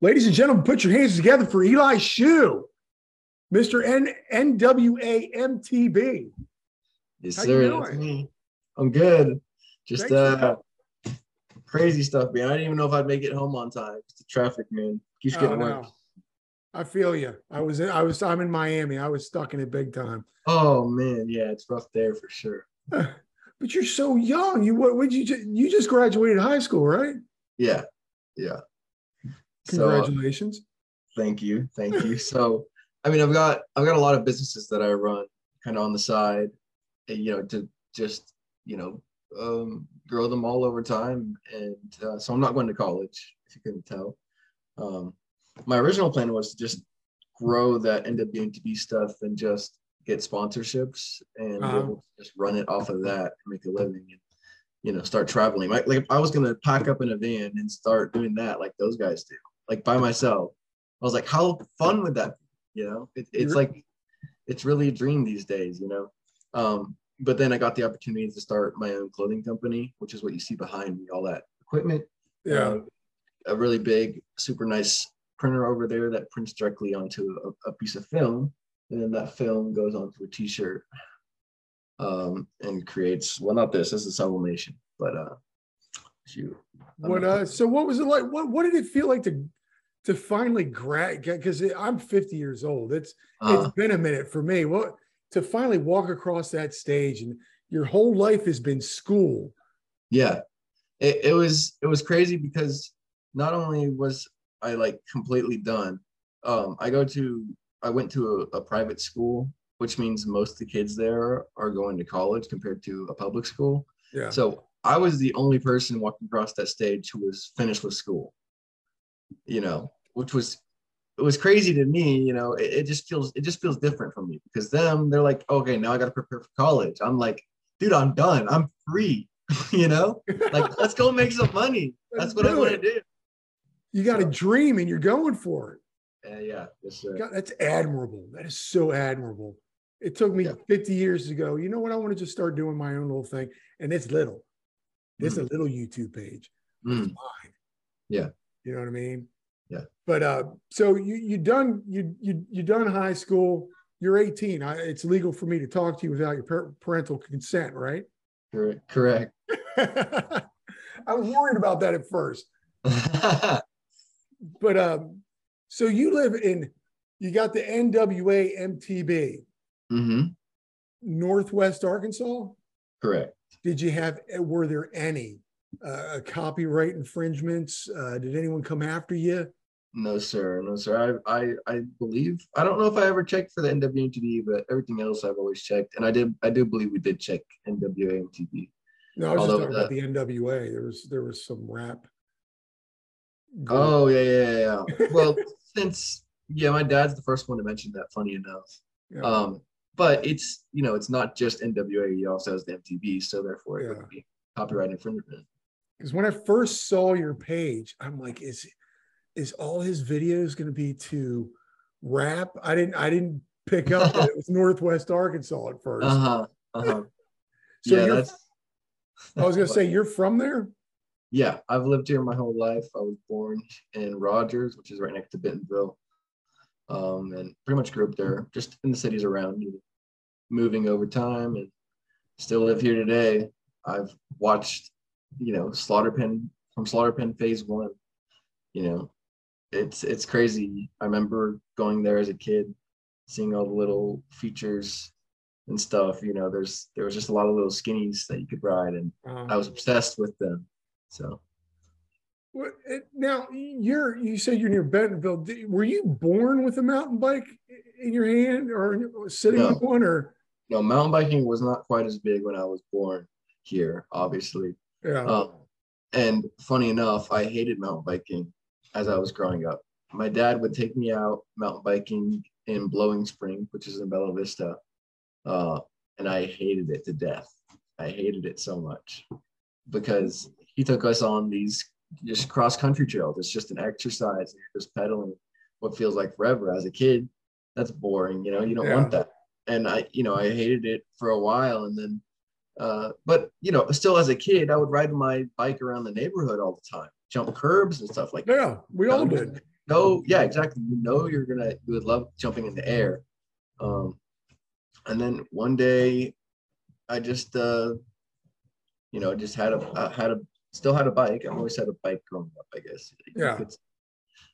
Ladies and gentlemen, put your hands together for Eli Shoe, Mr. N- NWA MTB. Yes, How you sir. doing? That's me. I'm good. Just Thanks, uh crazy stuff, man. I didn't even know if I'd make it home on time. It's the traffic, man. Keeps Oh, getting no. worse. I feel you. I was in, I was I'm in Miami. I was stuck in it big time. Oh man, yeah, it's rough there for sure. But you're so young. You what would you just, you just graduated high school, right? Yeah, yeah. So uh, Congratulations. thank you, thank you. So I mean, I've got I've got a lot of businesses that I run kind of on the side, you know, to just you know um, grow them all over time. And uh, so I'm not going to college, if you couldn't tell. Um, my original plan was to just grow that NWNTB stuff and just get sponsorships and Uh-huh. able to just run it off of that and make a living and you know start traveling. Like, like I was gonna pack up in a van and start doing that like those guys do, like by myself. I was like, how fun would that be? You know, it, it's like it's really a dream these days, you know. Um, but then I got the opportunity to start my own clothing company, which is what you see behind me, all that equipment. Yeah. Uh, a really big, super nice printer over there that prints directly onto a, a piece of film. And then that film goes onto a t-shirt um, and creates, well, not this, this is sublimation, but uh, shoot. What uh so what was it like? What what did it feel like to to finally grad because I'm 50 years old. It's uh, it's been a minute for me. What to finally walk across that stage and your whole life has been school. yeah it, it was it was crazy because not only was i like completely done um i go to i went to a, a private school which means most of the kids there are going to college compared to a public school Yeah. so i was the only person walking across that stage who was finished with school you know which was it was crazy to me you know it, it just feels it just feels different for me because them they're like okay now i got to prepare for college i'm like dude i'm done i'm free you know like let's go make some money that's what i want to do You got a dream and you're going for it. uh, yeah yes. God, that's admirable. That is so admirable. It took me Yeah. 50 years to go, you know what? I want to just start doing my own little thing. And it's little. It's a little YouTube page. Mm, Mine. Yeah. You know what I mean? Yeah. But uh, so you you done you you you done high school. You're 18. I, it's legal for me to talk to you without your par- parental consent, right? correct correct I was worried about that at first. But um, so you live in, you got the NWA MTB, hmm Northwest Arkansas. correct Did you have, were there any uh, copyright infringements? Uh, did anyone come after you? no sir no sir I, I i believe i don't know if i ever checked for the nwmtv but everything else i've always checked and i did i do believe we did check nwamtv No, I was just Although talking about the NWA. There was there was some rap. oh yeah yeah yeah, yeah. well since yeah my dad's the first one to mention that funny enough Yeah. Um, but it's you know it's not just NWA. He also has the MTV, so therefore it Yeah. would be copyright infringement. Because when I first saw your page, I'm like, is is all his videos going to be to rap? I didn't I didn't pick up that it was Northwest Arkansas at first. Uh huh. Uh huh. So yeah, that's. I was going to say you're from there. Yeah, I've lived here my whole life. I was born in Rogers, which is right next to Bentonville, um, and pretty much grew up there, just in the cities around. Moving over time, and still live here today. I've watched, you know, Slaughter Pen from Slaughter Pen Phase One. You know, it's it's crazy. I remember going there as a kid, seeing all the little features and stuff. You know, there's there was just a lot of little skinnies that you could ride, and Uh, I was obsessed with them. So now you're you said you're near Bentonville. Were you born with a mountain bike in your hand or sitting on No. one or no, mountain biking was not quite as big when I was born here, obviously. yeah? Um, and funny enough, I hated mountain biking as I was growing up. My dad would take me out mountain biking in Blowing Spring, which is in Bella Vista, uh, and I hated it to death. I hated it so much because he took us on these just cross country trails. It's just an exercise. You're just pedaling what feels like forever. As a kid, that's boring. You know, you don't Yeah. want that. And I, you know, I hated it for a while, and then uh, but you know, still as a kid, I would ride my bike around the neighborhood all the time, jump curbs and stuff like that. yeah, we all did. No, yeah, exactly. You know, you're gonna, you would love jumping in the air. Um, and then one day, I just, uh, you know, just had a, I had a, still had a bike. I've always had a bike growing up, I guess. Yeah.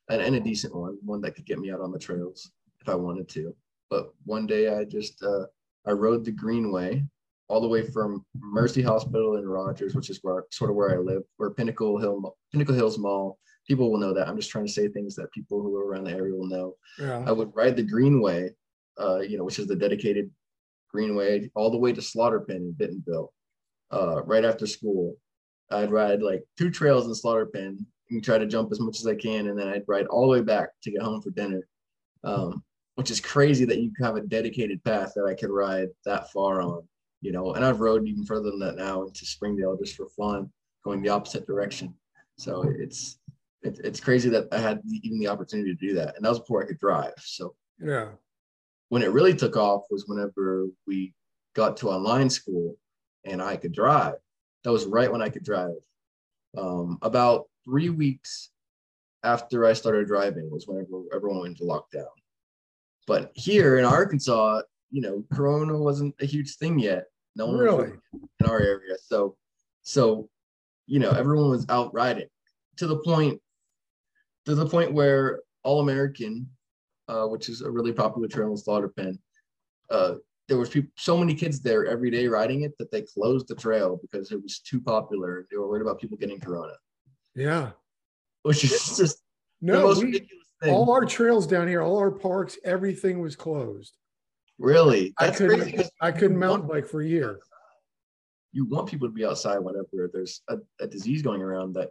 And, and a decent one, one that could get me out on the trails if I wanted to. But one day I just, uh, I rode the Greenway all the way from Mercy Hospital in Rogers, which is where sort of where I live, where Pinnacle Hill, Pinnacle Hills Mall. People will know that. I'm just trying to say things that people who are around the area will know. Yeah. I would ride the Greenway, uh, you know, which is the dedicated Greenway, all the way to Slaughter Pen in Bentonville, uh, right after school. I'd ride like two trails in Slaughter Pen and try to jump as much as I can, and then I'd ride all the way back to get home for dinner. Um, which is crazy that you have a dedicated path that I could ride that far on, you know. And I've rode even further than that now into Springdale just for fun, going the opposite direction. So it's it, it's crazy that I had even the opportunity to do that, and that was before I could drive. So Yeah. when it really took off was whenever we got to online school and I could drive. That was right when I could drive. Um, about three weeks after I started driving was whenever everyone went into lockdown. But here in Arkansas, you know, Corona wasn't a huge thing yet. No one was Really? in our area. So, so, you know, everyone was out riding to the point, to the point where All American, uh, which is a really popular trail in Slaughter Pen, uh, there was people, so many kids there every day riding it that they closed the trail because it was too popular. They were worried about people getting Corona, Yeah. which is just the No, most we, ridiculous thing. all our trails down here, all our parks, everything was closed. really, I that's crazy. couldn't 'cause I couldn't mountain bike for a year. You want people to be outside whenever there's a, a disease going around that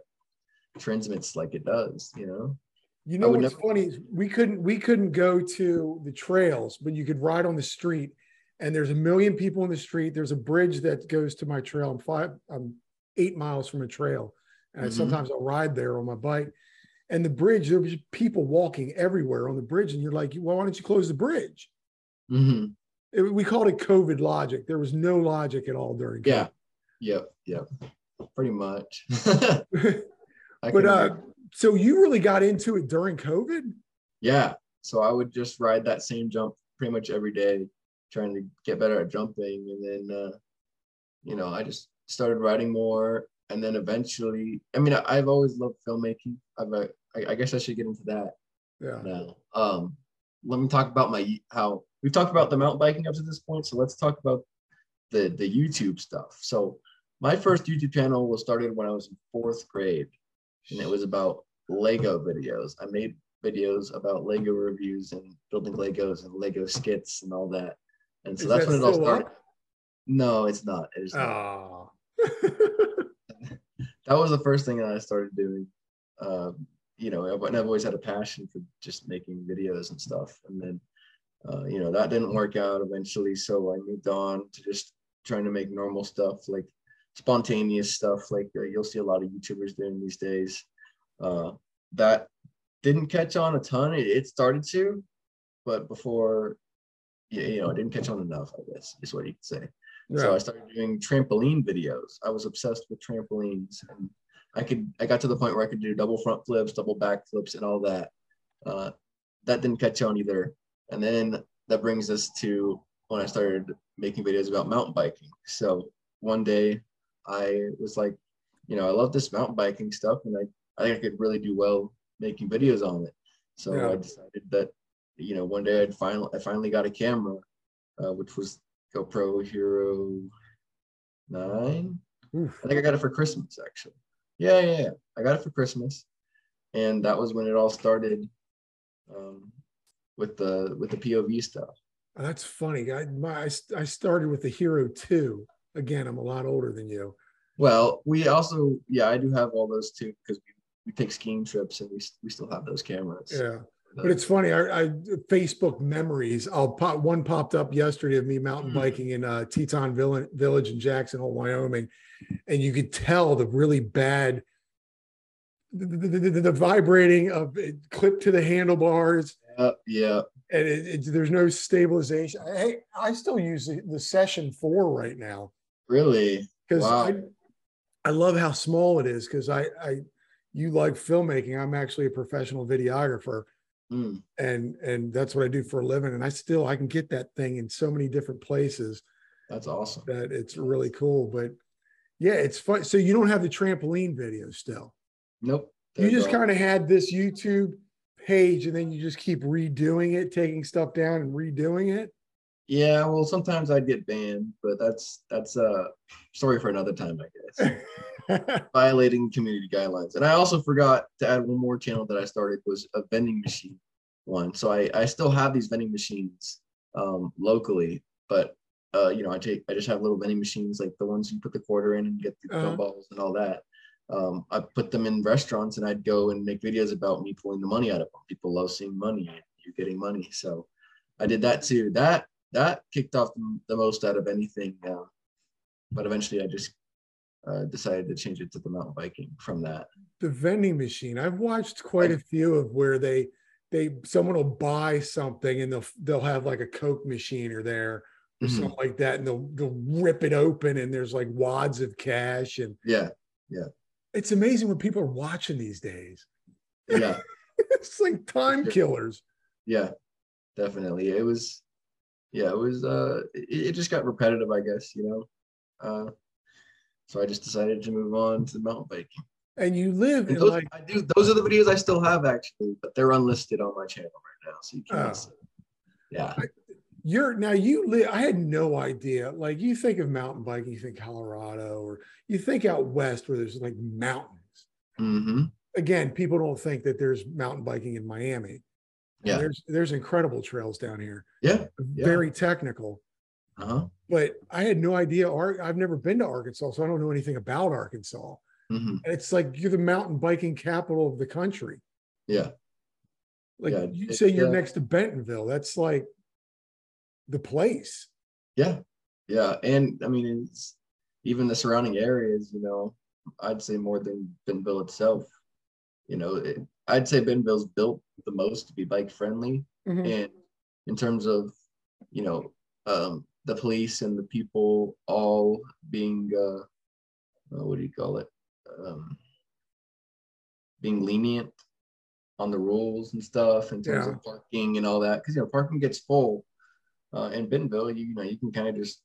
transmits like it does, you know? You know what's never- funny is we couldn't we couldn't go to the trails, but you could ride on the street. And there's a million people in the street. There's a bridge that goes to my trail. I'm five, I'm eight miles from a trail. And Mhm. sometimes I'll ride there on my bike. And the bridge, there was people walking everywhere on the bridge. And you're like, well, why don't you close the bridge? hmm It- we called it COVID logic. There was no logic at all during COVID. Yeah. Yep. Yep. Pretty much. But uh, so you really got into it during COVID? yeah. So I would just ride that same jump pretty much every day, trying to get better at jumping. And then, uh, you know, I just started riding more. And then eventually, I mean, I, I've always loved filmmaking. I've, uh, I, I guess I should get into that Yeah. now. Um, let me talk about my how we've talked about the mountain biking up to this point. So let's talk about the the YouTube stuff. So my first YouTube channel was started when I was in fourth grade, and it was about Lego videos. I made videos about Lego reviews and building Legos and Lego skits and all that. And so Is that's that when it all started. up? No, it's not. It is not Oh. that was the first thing that I started doing. Um, you know, I've, I've always had a passion for just making videos and stuff. And then, uh, you know, that didn't work out eventually. So I moved on to just trying to make normal stuff, like spontaneous stuff, like uh, you'll see a lot of YouTubers doing these days. Uh, that didn't catch on a ton. It, it started to, but before, yeah, you know, I didn't catch on enough, I guess, is what you could say. So I started doing trampoline videos. I was obsessed with trampolines, and I could I got to the point where I could do double front flips, double back flips, and all that. Uh, that didn't catch on either. And then that brings us to when I started making videos about mountain biking. So one day I was like, you know, I love this mountain biking stuff, and I I think I could really do well making videos on it. So Yeah. I decided that you know one day I'd finally I finally got a camera, uh, which was GoPro Hero 9. Oof. I think I got it for Christmas actually. Yeah, yeah, yeah. I got it for Christmas. And that was when it all started um, with the with the POV stuff. That's funny. I, my, I, I started with the Hero 2. Again, I'm a lot older than you. Well, we also yeah, I do have all those too because we, we take skiing trips and we we still have those cameras. Yeah. But it's funny. I, I Facebook memories. I'll pop one popped up yesterday of me mountain Hmm. biking in uh, Teton Village, Village in Jackson Hole, Wyoming, and you could tell the really bad, the, the, the- the vibrating of it clipped to the handlebars, Yeah, yeah. and it, it- there's no stabilization. Hey, I still use the, the Session Four right now Really? because Wow. I, I love how small it is because I, I you like filmmaking. I'm actually a professional videographer, Mm, and and that's what I do for a living. And I still I can get that thing in so many different places that's awesome. that it's really cool. But yeah, it's fun. So you don't have the trampoline video still. Nope. You just kind of had this YouTube page, and then you just keep redoing it, taking stuff down and redoing it. Yeah, well, sometimes I'd get banned, but that's that's a story for another time, I guess. Violating community guidelines. And I also forgot to add one more channel that I started was a vending machine one. So I I still have these vending machines um, locally, but uh, you know, I take I just have little vending machines like the ones you put the quarter in and get the Uh-huh. gumballs and all that. Um, I put them in restaurants and I'd go and make videos about me pulling the money out of them. People love seeing money and you're getting money. So I did that too. That that kicked off the, the most out of anything. Uh, but eventually I just uh, decided to change it to the mountain biking from that. the vending machine. I've watched quite a few of where they they someone will buy something and they'll they'll have like a Coke machine or there or Mhm. something like that, and they'll they'll rip it open and there's like wads of cash and Yeah, yeah. it's amazing what people are watching these days. yeah, it's like time Sure. killers. yeah, definitely. It was, yeah, it was. Uh, it, it just got repetitive, I guess. You know. Uh, so I just decided to move on to mountain biking. And you live And in those, like I do. Those are the videos I still have actually, but they're unlisted on my channel right now, so you can't. Oh. see. Yeah. you're now you live i had no idea like you think of mountain biking you think colorado or you think out west where there's like mountains Mm-hmm. again people don't think that there's mountain biking in miami And Yeah. there's there's incredible trails down here Yeah. Yeah. very technical Uh huh. but i had no idea Ar- i've never been to arkansas so i don't know anything about arkansas hmm and it's like you're the mountain biking capital of the country Yeah. like Yeah, you say you're uh, next to bentonville that's like the place Yeah, yeah, and I mean, it's even the surrounding areas. You know, I'd say more than Bentonville itself. You know, it, I'd say Bentonville's built the most to be bike friendly, Mhm. and in terms of, you know, um, the police and the people all being, uh, uh, what do you call it, um, being lenient on the rules and stuff in terms Yeah. of parking and all that, because you know parking gets full uh, in Bentonville, you, you know, you can kind of just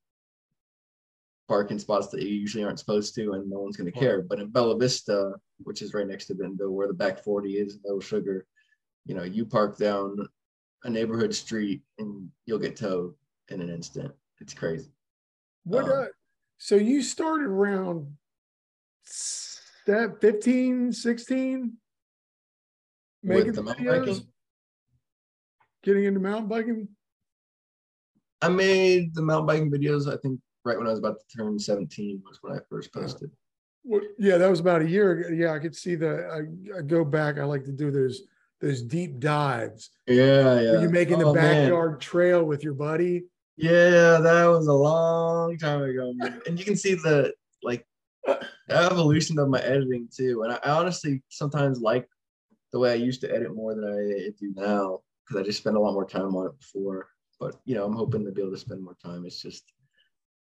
park in spots that you usually aren't supposed to, and no one's going to care. But in Bella Vista, which is right next to Bentonville, where the back 40 is, no sugar, you know, you park down a neighborhood street and you'll get towed in an instant. It's crazy. What? Um, uh, so you started around se- 15, 16? Making the mountain videos? biking, Getting into mountain biking? I made the mountain biking videos. I think right when I was about to turn 17 was when I first Uh, posted. What, yeah, that was about a year ago. Yeah, I could see the. I, I go back. I like to do those those deep dives. Yeah, yeah. Where you making the Oh, man. backyard trail with your buddy. Yeah, that was a long time ago, man. And you can see the like evolution of my editing too. And I, I honestly sometimes like the way I used to edit more than I do now because I just spent a lot more time on it before. But you know, I'm hoping to be able to spend more time. It's just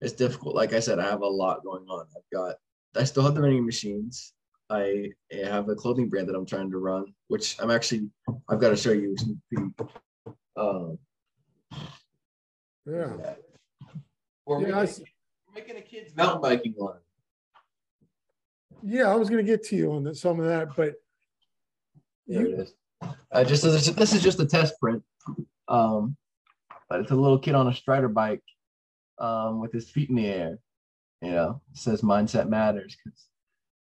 it's difficult. Like I said, I have a lot going on. I've got I still have the vending machines. I have a clothing brand that I'm trying to run, which I'm actually I've got to show you. some Yeah. we're, Yeah, making, I a s- kid- we're making a kids mountain biking line. Yeah, I was going to get to you on that, some of that, but There you, it is. Uh, just as this is just a test print. Um, but it's a little kid on a strider bike um, with his feet in the air. You know, it says mindset matters because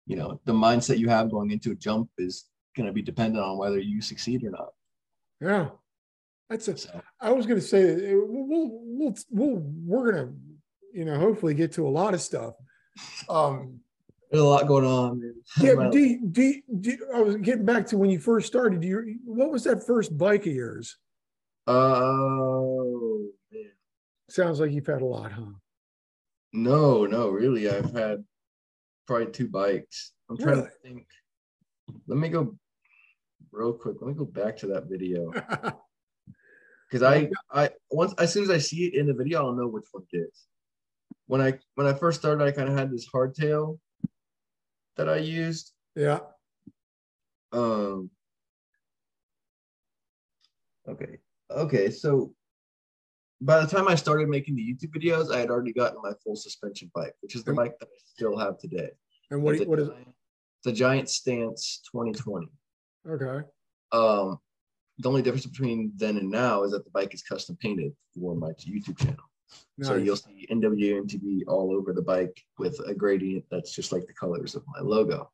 you know the mindset you have going into a jump is going to be dependent on whether you succeed or not. yeah, that's a. So I was going to say we'll, we'll, we'll, we're going to, you know, hopefully get to a lot of stuff. Um, there's a lot going on. man. yeah, but do, you- do, you- do, you- I was getting back to when you first started. Do you, what was that first bike of yours? Oh man. Sounds like you've had a lot, huh? No, no, really. I've had probably two bikes. I'm trying Really? to think. Let me go real quick. Let me go back to that video. Because I, I once as soon as I see it in the video, I'll know which one it is. When I when I first started, I kind of had this hardtail that I used, yeah, Um. Okay. Okay. So by the time I started making the YouTube videos, I had already gotten my full suspension bike, which is the bike that I still have today. And what, It's what is Giant- The Giant Stance 2020. okay? Um, the only difference between then and now is that the bike is custom painted for my YouTube channel. So you'll see NWMTV all over the bike with a gradient that's just like the colors of my logo.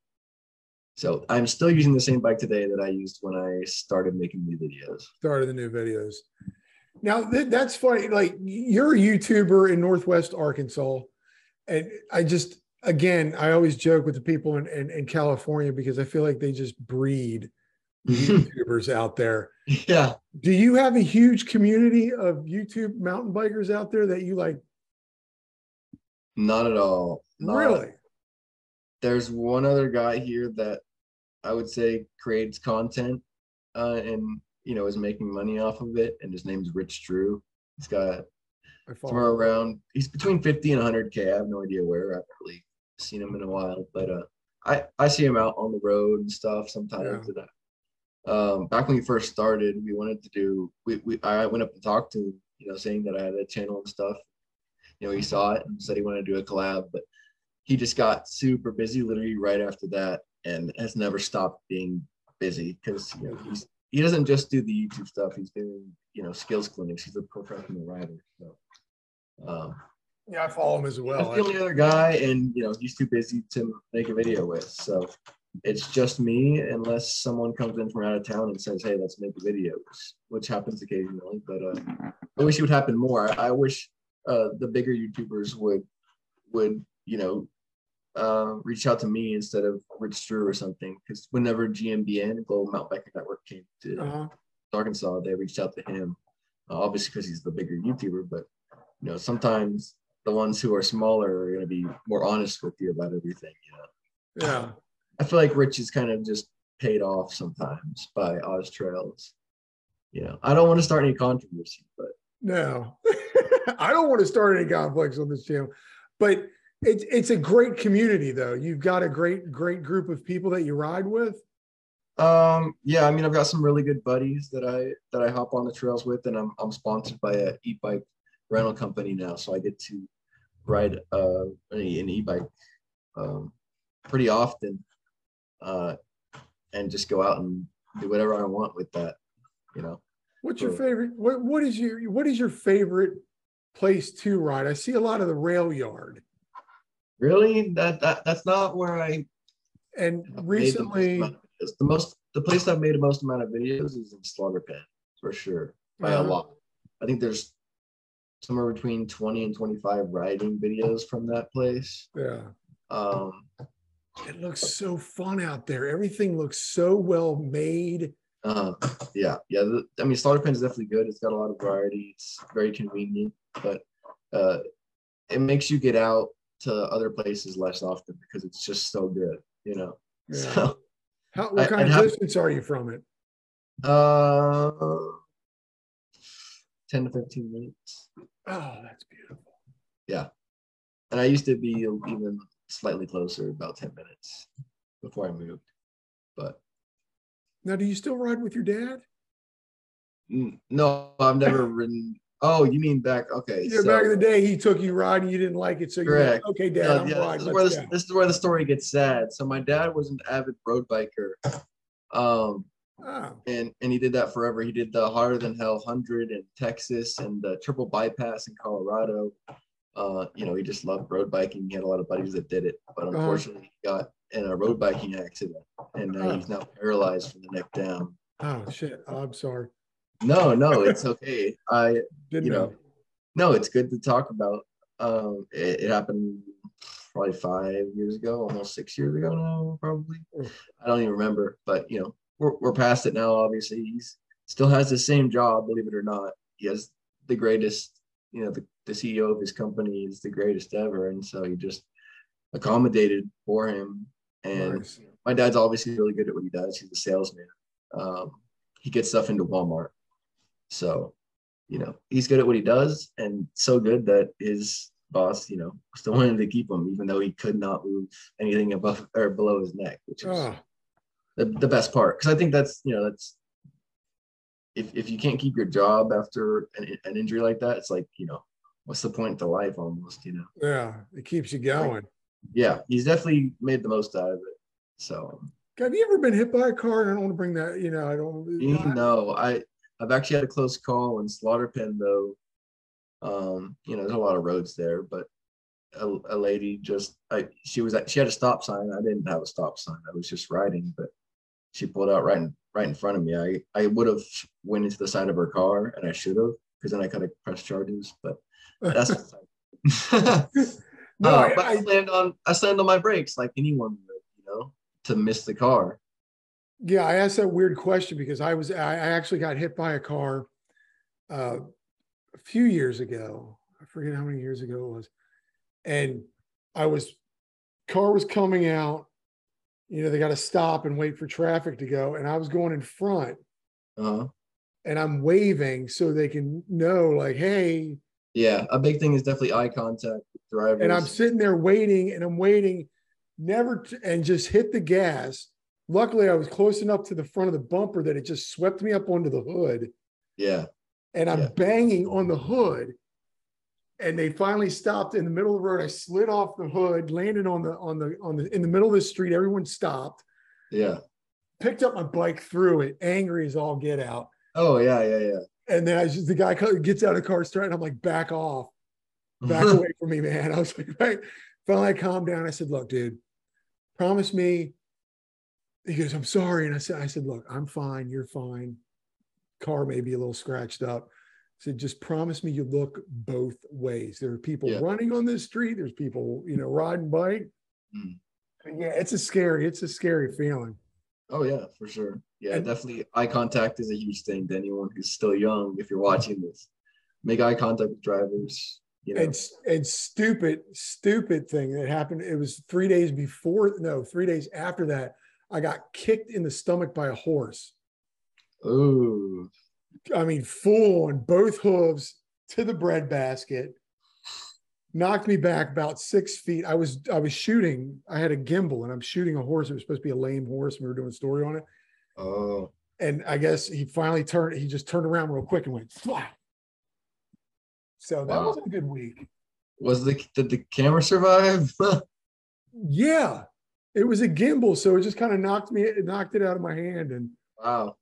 So I'm still using the same bike today that I used when I started making new videos. started the new videos. Now th- that's funny. Like you're a YouTuber in Northwest Arkansas, and I just again I always joke with the people in, in, in California because I feel like they just breed YouTubers out there. yeah. Do you have a huge community of YouTube mountain bikers out there that you like? Not at all. Not- Really? There's one other guy here that I would say creates content uh, and you know is making money off of it, and his name's Rich Drew. He's got somewhere around he's between 50 and 100k i have no idea where i haven't really seen him in a while but uh i i see him out on the road and stuff sometimes and, uh, um back when we first started we wanted to do we, we i went up and talked to him you know saying that i had a channel and stuff you know he saw it and said he wanted to do a collab but he just got super busy literally right after that and has never stopped being busy because you know he's he doesn't just do the youtube stuff he's doing you know skills clinics he's a professional writer. so um, Yeah, I follow him as well. that's the only other guy, and you know he's too busy to make a video with. So it's just me, unless someone comes in from out of town and says, "Hey, let's make videos," which happens occasionally. But uh, I wish it would happen more. I, I wish uh, the bigger YouTubers would would you know uh, reach out to me instead of Rich Drew or something. Because whenever GMBN Global Mountain Biker Network came to Uh-huh. Arkansas, they reached out to him, uh, obviously because he's the bigger YouTuber. But you know, sometimes the ones who are smaller are going to be more honest with you about everything. You know, Yeah. I feel like Rich is kind of just paid off sometimes by Oz Trails. You know, I don't want to start any controversy, but No, I don't want to start any conflicts on this channel, but it's it's a great community though. You've got a great great group of people that you ride with. um, yeah, I mean, I've got some really good buddies that I that I hop on the trails with, and I'm I'm sponsored by a e-bike rental company now, so I get to ride uh an e-bike um, pretty often, uh, and just go out and do whatever I want with that. You know, What's your favorite? What what is your what is your favorite place to ride? I see a lot of the rail yard, really, that that that's not where I and I've made the most recently, of the most the place I've made the most amount of videos is in Slaughter Pen for sure by a Uh-huh. lot. I think there's somewhere between 20 and 25 riding videos from that place. yeah, Um, it looks so fun out there. Everything looks so well made. uh, yeah, yeah. The, I mean, Slaughter Pen is definitely good. It's got a lot of variety. It's very convenient, but uh, it makes you get out to other places less often because it's just so good, you know. Yeah. So, How, what I- kind I'd of have- distance are you from it? uh, 10 to 15 minutes. Oh, that's beautiful. Yeah, and I used to be even slightly closer, about 10 minutes before I moved. But Now, do you still ride with your dad? mm, no, I've never ridden. Oh, you mean back? Okay. Yeah, so, back in the day, he took you riding. You didn't like it, so you're like, okay, Dad, I'm yeah, riding. this, is where this, this is where the story gets sad. So my dad was an avid road biker. Um, Oh, and and he did that forever. He did the Hotter Than Hell hundred in Texas and the triple bypass in Colorado. Uh, you know, he just loved road biking. He had a lot of buddies that did it, but Uh-huh. unfortunately, he got in a road biking accident, and uh, he's now paralyzed from the neck down. oh shit. Oh, I'm sorry. No, no, it's okay. I Didn't You know. know. no, it's good to talk about. Um, it, it happened probably five years ago, almost six years ago now, probably. I don't even remember, but you know, we're we're past it now. Obviously, he's still has the same job, believe it or not. He has the greatest, you know, the, the CEO of his company is the greatest ever, and so he just accommodated for him. And Nice. my dad's obviously really good at what he does. He's a salesman. Um, he gets stuff into Walmart. So, you know, he's good at what he does and so good that his boss, you know, still wanted to keep him, even though he could not move anything above or below his neck, which is Oh, the, the best part because I think that's you know that's if if you can't keep your job after an, an injury like that, it's like you know what's the point to life almost you know. Yeah, it keeps you going. Yeah, he's definitely made the most out of it. So have you ever been hit by a car? And I don't want to bring that, you know, I don't. You know, I I've actually had a close call in Slaughter Pen though. Um, you know, there's a lot of roads there, but a, a lady just I she was at, she had a stop sign. I didn't have a stop sign. I was just riding, but she pulled out right in right in front of me. I I would have went into the side of her car, and I should have because then I could have pressed charges. But that's no, uh, but I, I slammed on I slammed on my brakes like anyone would, you know, to miss the car. Yeah, I asked that weird question because I was I actually got hit by a car uh, a few years ago. I forget how many years ago it was, and I was car was coming out. You know, they got to stop and wait for traffic to go, and I was going in front, uh-huh. and I'm waving so they can know, like, hey. Yeah, a big thing is definitely eye contact with drivers. And I'm sitting there waiting, and I'm waiting, never, to, and just hit the gas Luckily, I was close enough to the front of the bumper that it just swept me up onto the hood. Yeah. And I'm yeah. banging on the hood. And they finally stopped in the middle of the road. I slid off the hood, landed on the on the on the in the middle of the street. Everyone stopped. Yeah. Picked up my bike through it, angry as all get out. Oh yeah, yeah, yeah. And then I just the guy gets out of the car, and I'm like, back off, back away from me, man. I was like, right. Finally, I calmed down. I said, look, dude, promise me he goes, I'm sorry. And I said, I said, look, I'm fine. You're fine. Car may be a little scratched up. Said, just promise me you look both ways. There are people yeah. running on this street. There's people, you know, riding bike. Mm. Yeah, it's a scary, it's a scary feeling. Oh yeah, for sure. Yeah, and, definitely eye contact is a huge thing to anyone who's still young. If you're watching this, make eye contact with drivers. You know. And and stupid, stupid thing that happened. It was three days before, no, three days after that. I got kicked in the stomach by a horse. Ooh. I mean, full on both hooves to the bread basket. Knocked me back about six feet. I was I was shooting. I had a gimbal and I'm shooting a horse. It was supposed to be a lame horse. We were doing a story on it. Oh. And I guess he finally turned. He just turned around real quick and went flat. So that wow. was a good week. Was the did the camera survive? yeah, it was a gimbal, so it just kind of knocked me, it knocked it out of my hand. And wow.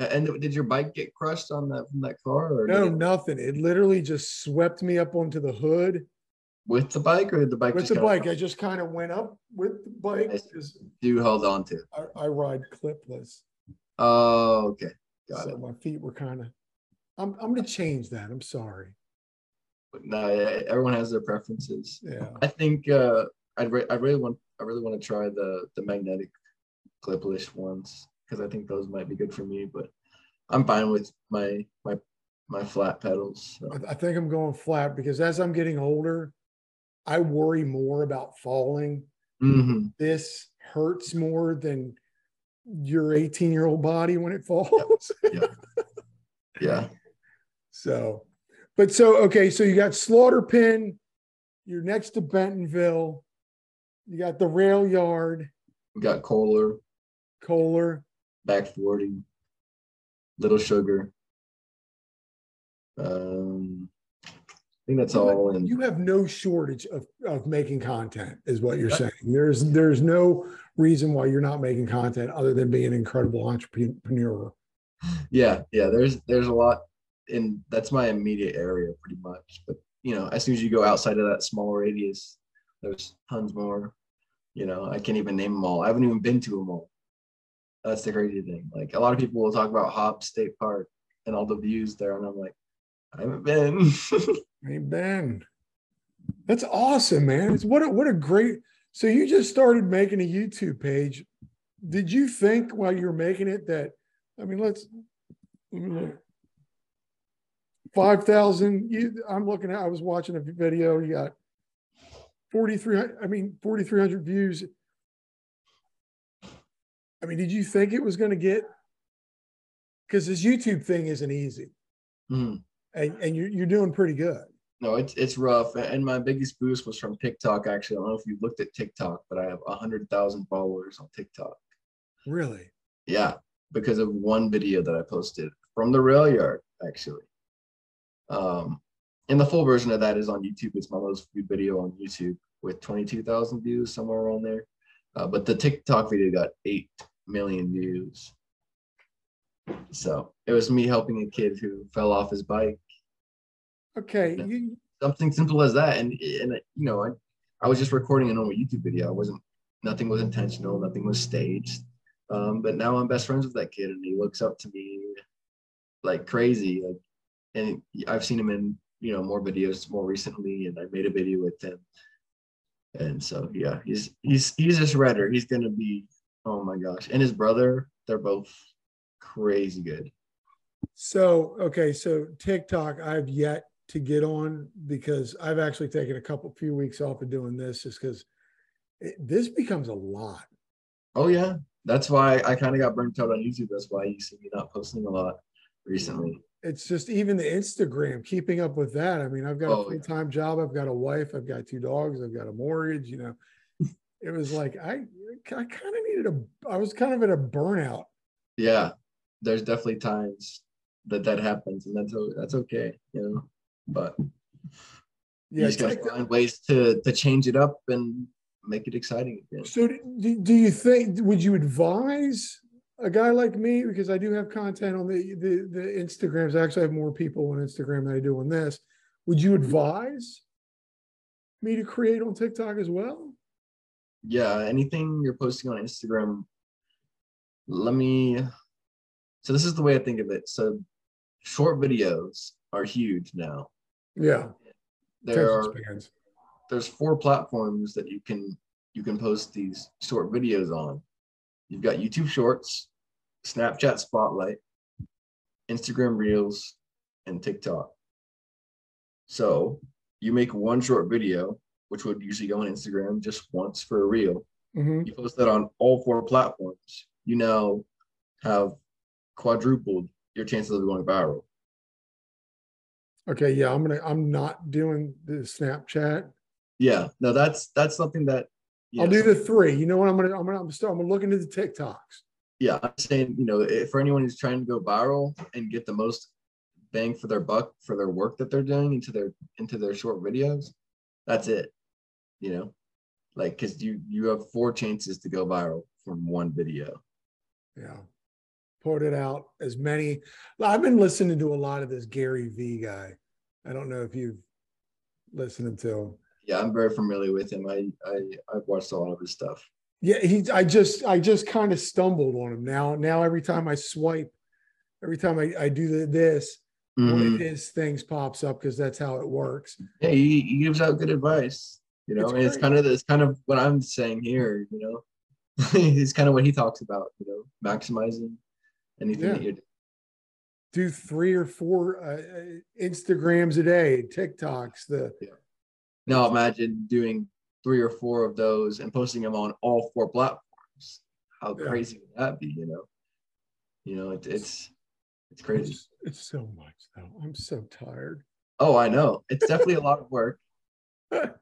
And did your bike get crushed on that from that car? Or no, it... nothing. It literally just swept me up onto the hood. With the bike, or did the bike? With the bike, I just kind of went up with the bike. Do you held on to. I, I ride clipless. Oh, okay, got so it. My feet were kind of. I'm I'm gonna change that. I'm sorry. No, everyone has their preferences. Yeah. I think uh, I'd re- I really want I really want to try the the magnetic clipless ones because I think those might be good for me. But I'm fine with my my my flat pedals. So. I think I'm going flat because as I'm getting older, I worry more about falling. Mm-hmm. This hurts more than your 18 year old body when it falls. Yeah. yeah. So, but so okay, so you got Slaughter Pen. You're next to Bentonville. You got the rail yard. We got Coler. Coler. Back 40. Little Sugar. Um, I think that's you all. Have, you have no shortage of, of making content, is what you're saying. There's there's no reason why you're not making content other than being an incredible entrepreneur. Yeah, yeah. There's there's a lot and that's my immediate area pretty much. But you know, as soon as you go outside of that small radius, there's tons more. You know, I can't even name them all. I haven't even been to them all. That's the crazy thing. Like a lot of people will talk about Hobbs State Park and all the views there, and I'm like, I haven't been. I ain't been. That's awesome, man. It's what a, what a great. So you just started making a YouTube page. Did you think while you were making it that? I mean, let's let me look. Five thousand. You, I'm looking at. I was watching a video. You got 4,300, I mean, 4,300 views. I mean, did you think it was going to get? Because this YouTube thing isn't easy, mm. and and you're you're doing pretty good. No, it's it's rough, and my biggest boost was from TikTok. Actually, I don't know if you looked at TikTok, but I have hundred thousand followers on TikTok. Really? Yeah, because of one video that I posted from the rail yard, actually. Um, and the full version of that is on YouTube. It's my most viewed video on YouTube with 22,000 views, somewhere around there. Uh, but the TikTok video got 8 million views. So it was me helping a kid who fell off his bike. Okay. You, Something simple as that. And, and you know, I, I was just recording a normal YouTube video. I wasn't, nothing was intentional, nothing was staged. Um, but now I'm best friends with that kid and he looks up to me like crazy. Like, and I've seen him in, you know, more videos more recently and I made a video with him. And so, yeah, he's, he's, he's a shredder. He's going to be, oh my gosh. And his brother, they're both crazy good. so, okay. So TikTok, I've yet to get on because I've actually taken a couple, few weeks off of doing this just because this becomes a lot. Oh yeah. That's why I kind of got burnt out on YouTube. That's why you see me not posting a lot recently. It's just even the Instagram, keeping up with that. I mean, I've got Oh, a full time job, I've got a wife, I've got two dogs, I've got a mortgage. You know, it was like I, I kind of needed a. I was kind of at a burnout. Yeah. There's definitely times that that happens and that's that's okay, you know. But yeah, you just gotta find ways to to change it up and make it exciting again. So do, do you think would you advise a guy like me because I do have content on the the, the Instagrams. I actually have more people on Instagram than I do on this. Would you mm-hmm. advise me to create on TikTok as well? Yeah, anything you're posting on Instagram, let me so this is the way I think of it. So short videos are huge now. Yeah. There are spans. there's four platforms that you can you can post these short videos on. You've got YouTube Shorts, Snapchat Spotlight, Instagram Reels, and TikTok. So you make one short video, which would usually go on Instagram just once for a reel. Mhm. You post that on all four platforms. You now have quadrupled your chances of going viral. Okay, yeah, I'm gonna. I'm not doing the Snapchat. Yeah, no, that's that's something that I'll do the three. You know what? I'm gonna. I'm gonna. I'm, start, I'm gonna look into the TikToks. yeah, I'm saying, you know, if for anyone who's trying to go viral and get the most bang for their buck for their work that they're doing into their into their short videos, that's it. You know, like because you you have four chances to go viral from one video. Yeah. Put it out as many. I've been listening to a lot of this Gary V guy. I don't know if you've listened to him. Yeah, I'm very familiar with him. I I I've watched a lot of his stuff. Yeah, he. I just. I just kind of stumbled on him. Now. Now every time I swipe, every time I, I do the, this, one Mhm. of his things pops up because that's how it works. Yeah, he, he gives out good advice. You know, It's it's kind of it's kind of what I'm saying here. You know, it's kind of what he talks about. You know, maximizing anything Yeah. that you're Do three or four uh, uh, Instagrams a day, TikToks. The yeah. Now imagine doing three or four of those and posting them on all four platforms. How Yeah. crazy would that be? You know, you know, it, it's it's crazy. it's, it's so much though. I'm so tired. Oh, I know. It's definitely a lot of work.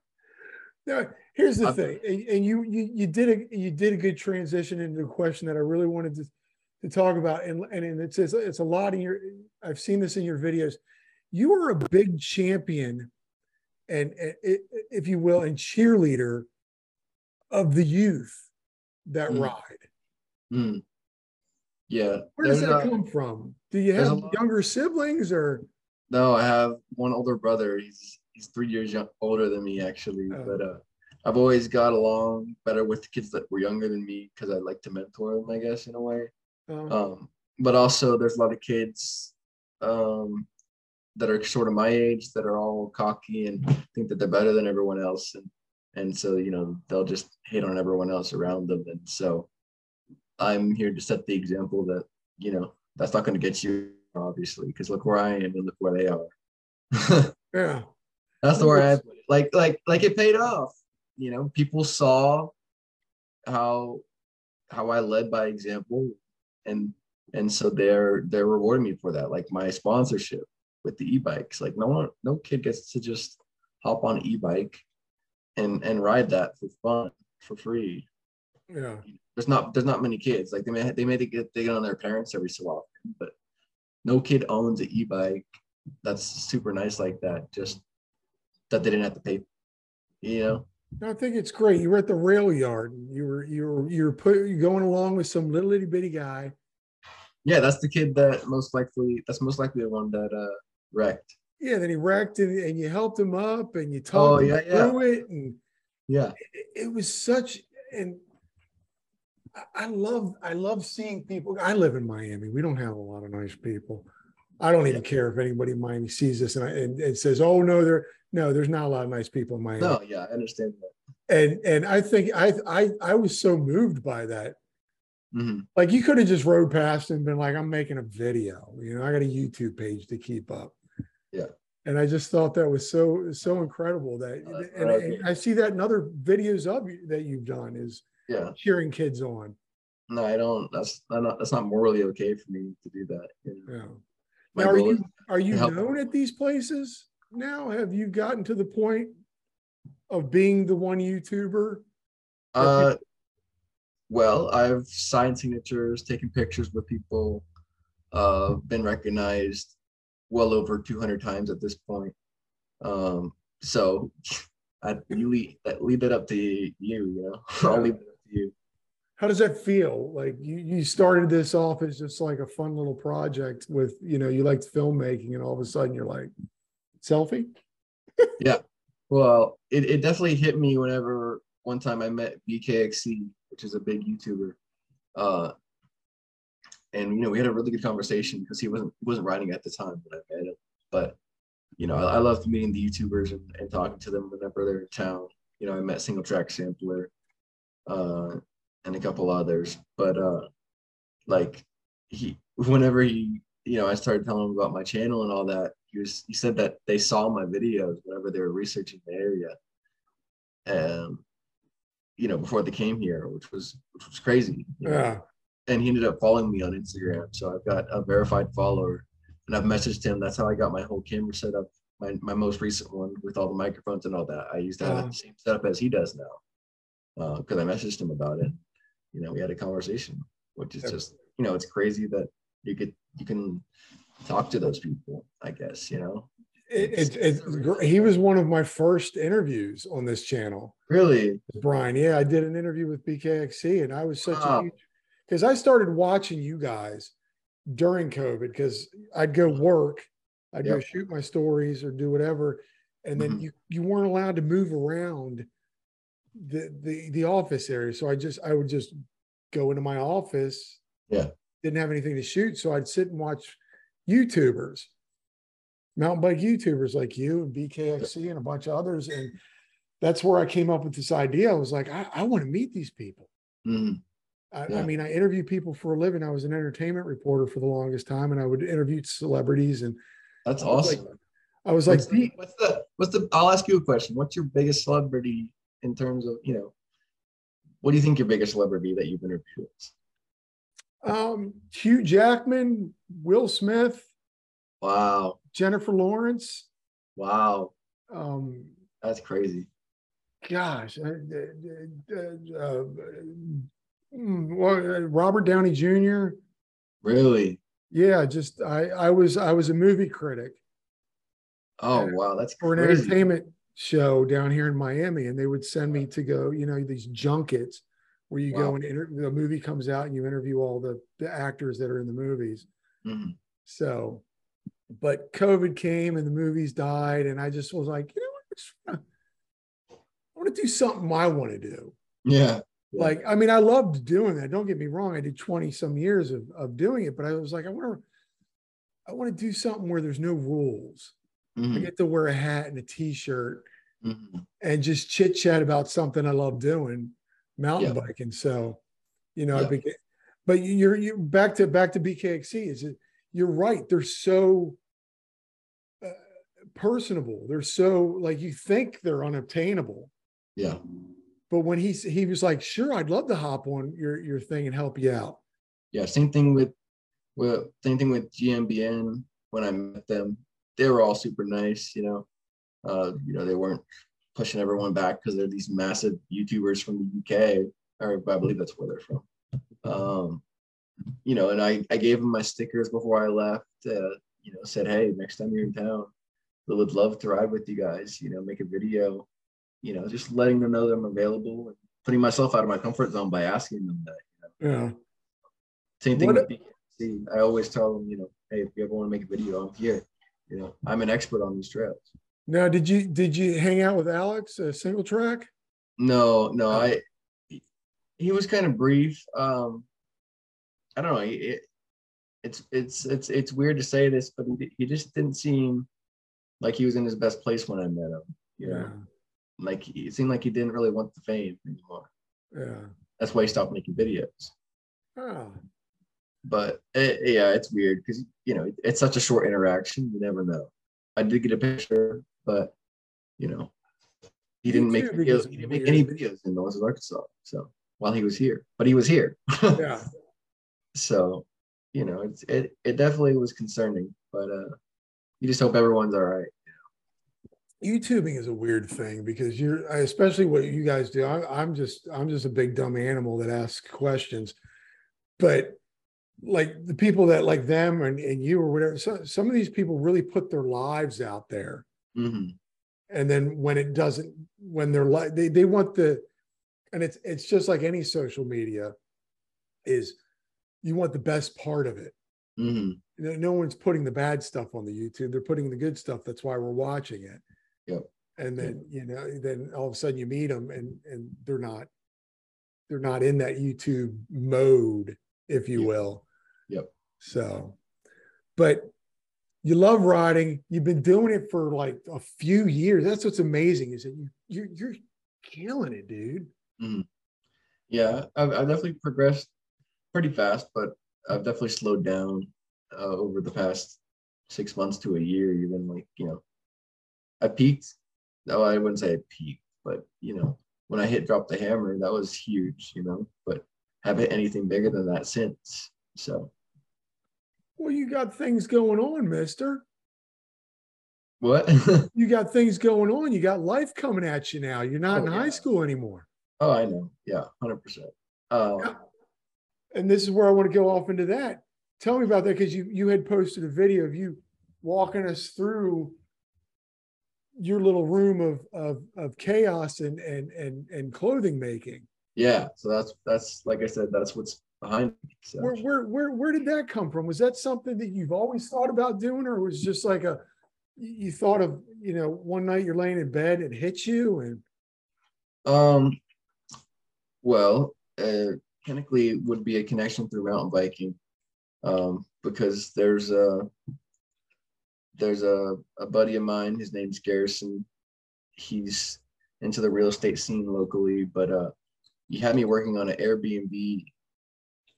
Now, here's the thing, and, and you you you did a you did a good transition into a question that I really wanted to to talk about, and and it's it's, it's a lot in your. I've seen this in your videos. You are a big champion, and, and it, if you will, and cheerleader of the youth that Mm. ride. Hmm. Yeah. Where does that a- come from? Do you have younger siblings or? No, I have one older brother. He's he's three years young, older than me actually. Oh. But uh, I've always got along better with the kids that were younger than me because I like to mentor them, I guess, in a way. Uh, Um, but also, there's a lot of kids um, that are sort of my age that are all cocky and think that they're better than everyone else, and and so you know they'll just hate on everyone else around them, and so I'm here to set the example that you know that's not going to get you obviously because look where I am and look where they are. yeah. That's the word I put. Like, like, like it paid off. You know, people saw how how I led by example, and and so they're they're rewarding me for that. Like my sponsorship with the e-bikes. Like no one, no kid gets to just hop on an e-bike and and ride that for fun for free. Yeah. there's not there's not many kids. Like they may they may get they get on their parents every so often, but no kid owns an e-bike that's super nice like that. Just that they didn't have to pay, you know. I think it's great. You were at the rail yard. You were you were you were put you going along with some little itty bitty guy. Yeah, that's the kid that most likely that's most likely the one that uh wrecked. Yeah, then he wrecked and, and you helped him up and you talked oh, yeah, yeah. through it and yeah, it, it was such and I love I love seeing people. I live in Miami. We don't have a lot of nice people. I don't even care if anybody in Miami sees this and, I, and, and says, "Oh no, there no, there's not a lot of nice people in Miami." No, yeah, I understand that. And and I think I I I was so moved by that. Mm-hmm. Like you could have just rode past and been like, "I'm making a video." You know, I got a YouTube page to keep up. Yeah. And I just thought that was so so incredible that, and, and I see that in other videos of that you've done is yeah cheering kids on. No, I don't. That's not that's not morally okay for me to do that. You know? Yeah. Now, are you are you known at these places now? Have you gotten to the point of being the one YouTuber? Uh, well, I've signed signatures, taken pictures with people, uh, been recognized well over 200 times at this point. Um, so I lead, lead that up to you, you know, I'll leave it up to you how does that feel? Like you, you started this off as just like a fun little project with, you know, you liked filmmaking and all of a sudden you're like, selfie? yeah. Well, it, it definitely hit me whenever one time I met BKXC, which is a big YouTuber. Uh, and you know, we had a really good conversation because he wasn't wasn't writing at the time when I met him. But you know, I, I loved meeting the YouTubers and, and talking to them whenever they're in town. You know, I met Single Track Sampler. Uh, and a couple others. But uh, like he, whenever he, you know, I started telling him about my channel and all that. He was, he said that they saw my videos whenever they were researching the area, and you know, before they came here, which was which was crazy. Yeah. Know? And he ended up following me on Instagram, so I've got a verified follower, and I've messaged him. That's how I got my whole camera set up. My, my most recent one with all the microphones and all that. I used to have the same setup as he does now because uh, I messaged him about it you know, we had a conversation, which is just, you know, it's crazy that you could, you can talk to those people, I guess, you know. It, it, it, he was one of my first interviews on this channel. Really? Brian. Yeah, I did an interview with BKXC and I was such wow. a huge because I started watching you guys during COVID because I'd go work, I'd yep. go shoot my stories or do whatever. And then mm-hmm. you, you weren't allowed to move around the the the office area. So I just I would just go into my office. Yeah. Didn't have anything to shoot, so I'd sit and watch YouTubers, mountain bike YouTubers like you and BKXC and a bunch of others, and that's where I came up with this idea. I was like, I, I want to meet these people. Mm-hmm. I, yeah. I, mean, I interview people for a living. I was an entertainment reporter for the longest time, and I would interview celebrities. And that's awesome. Like, I was like, what's the, what's the, what's the? I'll ask you a question. What's your biggest celebrity in terms of you know what do you think your biggest celebrity that you've interviewed is um hugh jackman will smith wow. Jennifer lawrence. Wow. Um that's crazy. gosh uh, uh, uh, well, robert downey jr really? Yeah just i i was i was a movie critic. Oh wow that's for an entertainment show down here in Miami, and they would send me to go, you know, these junkets where you wow. go and inter- the movie comes out and you interview all the, the actors that are in the movies. Mm-hmm. So, but COVID came and the movies died, and I just was like, you know what, I want to do something I want to do. Yeah. yeah. Like, I mean, I loved doing that. Don't get me wrong. I did 20 some years of, of doing it, but I was like, I want to, I want to do something where there's no rules. Mm-hmm. I get to wear a hat and a t-shirt mm-hmm. and just chit chat about something I love doing, mountain yeah. biking. So, you know, yeah. became, but you're you back to back to BKXC. Is it? You're right. They're so uh, personable. They're so like you think they're unobtainable. Yeah. But when he he was like, sure, I'd love to hop on your your thing and help you out. Yeah. Same thing with well, same thing with GMBN when I met them they were all super nice, you know. Uh, you know, they weren't pushing everyone back because they're these massive YouTubers from the UK, or I believe that's where they're from. Um, you know, and I, I gave them my stickers before I left. Uh, you know, said, hey, next time you're in town, we would love to ride with you guys. You know, make a video. You know, just letting them know that I'm available and putting myself out of my comfort zone by asking them that. You know? Yeah. Same thing what with BKC. I always tell them, you know, hey, if you ever want to make a video, I'm here. You know, I'm an expert on these trails. Now, did you did you hang out with Alex a single track? No, no, oh. I. He was kind of brief. Um, I don't know. It, it's it's it's it's weird to say this, but he, he just didn't seem like he was in his best place when I met him. You know? Yeah. Like it seemed like he didn't really want the fame anymore. Yeah. That's why he stopped making videos. Oh. But it, yeah, it's weird because you know it's such a short interaction. You never know. I did get a picture, but you know, he didn't make videos. He didn't make any videos in Northwest Arkansas. So while he was here, but he was here. yeah. So, you know, it's it it definitely was concerning, but uh, you just hope everyone's all right. YouTubing is a weird thing because you're, especially what you guys do. I, I'm just, I'm just a big dumb animal that asks questions, but like the people that like them and, and you or whatever, so, some of these people really put their lives out there. Mm-hmm. And then when it doesn't, when they're like, they, they want the, and it's, it's just like any social media is you want the best part of it. Mm-hmm. No, no one's putting the bad stuff on the YouTube. They're putting the good stuff. That's why we're watching it. Yep. And then, you know, then all of a sudden you meet them and, and they're not, they're not in that YouTube mode, if you yep. will. Yep. So, but you love riding. You've been doing it for like a few years. That's what's amazing is that you you're, you're killing it, dude. Mm-hmm. Yeah, I've, I've, definitely progressed pretty fast, but I've definitely slowed down uh, over the past six months to a year. Even like you know, I peaked. No, I wouldn't say I peaked, but you know, when I hit drop the hammer, that was huge. You know, but haven't hit anything bigger than that since. So well, you got things going on, mister. What? you got things going on. You got life coming at you now. You're not oh, in yeah. high school anymore. Oh, I know. Yeah, 100%. Uh, yeah. And this is where I want to go off into that. Tell me about that because you, you had posted a video of you walking us through your little room of, of, of chaos and, and, and, and clothing making. Yeah. So that's, that's, like I said, that's what's behind me. So. Where, where, where, where did that come from? Was that something that you've always thought about doing, or was just like a, you thought of, you know, one night you're laying in bed and hit you and? Um, well, uh, technically it would be a connection through mountain biking, um, because there's a, there's a, a buddy of mine, his name's Garrison. He's into the real estate scene locally, but, uh, he had me working on an Airbnb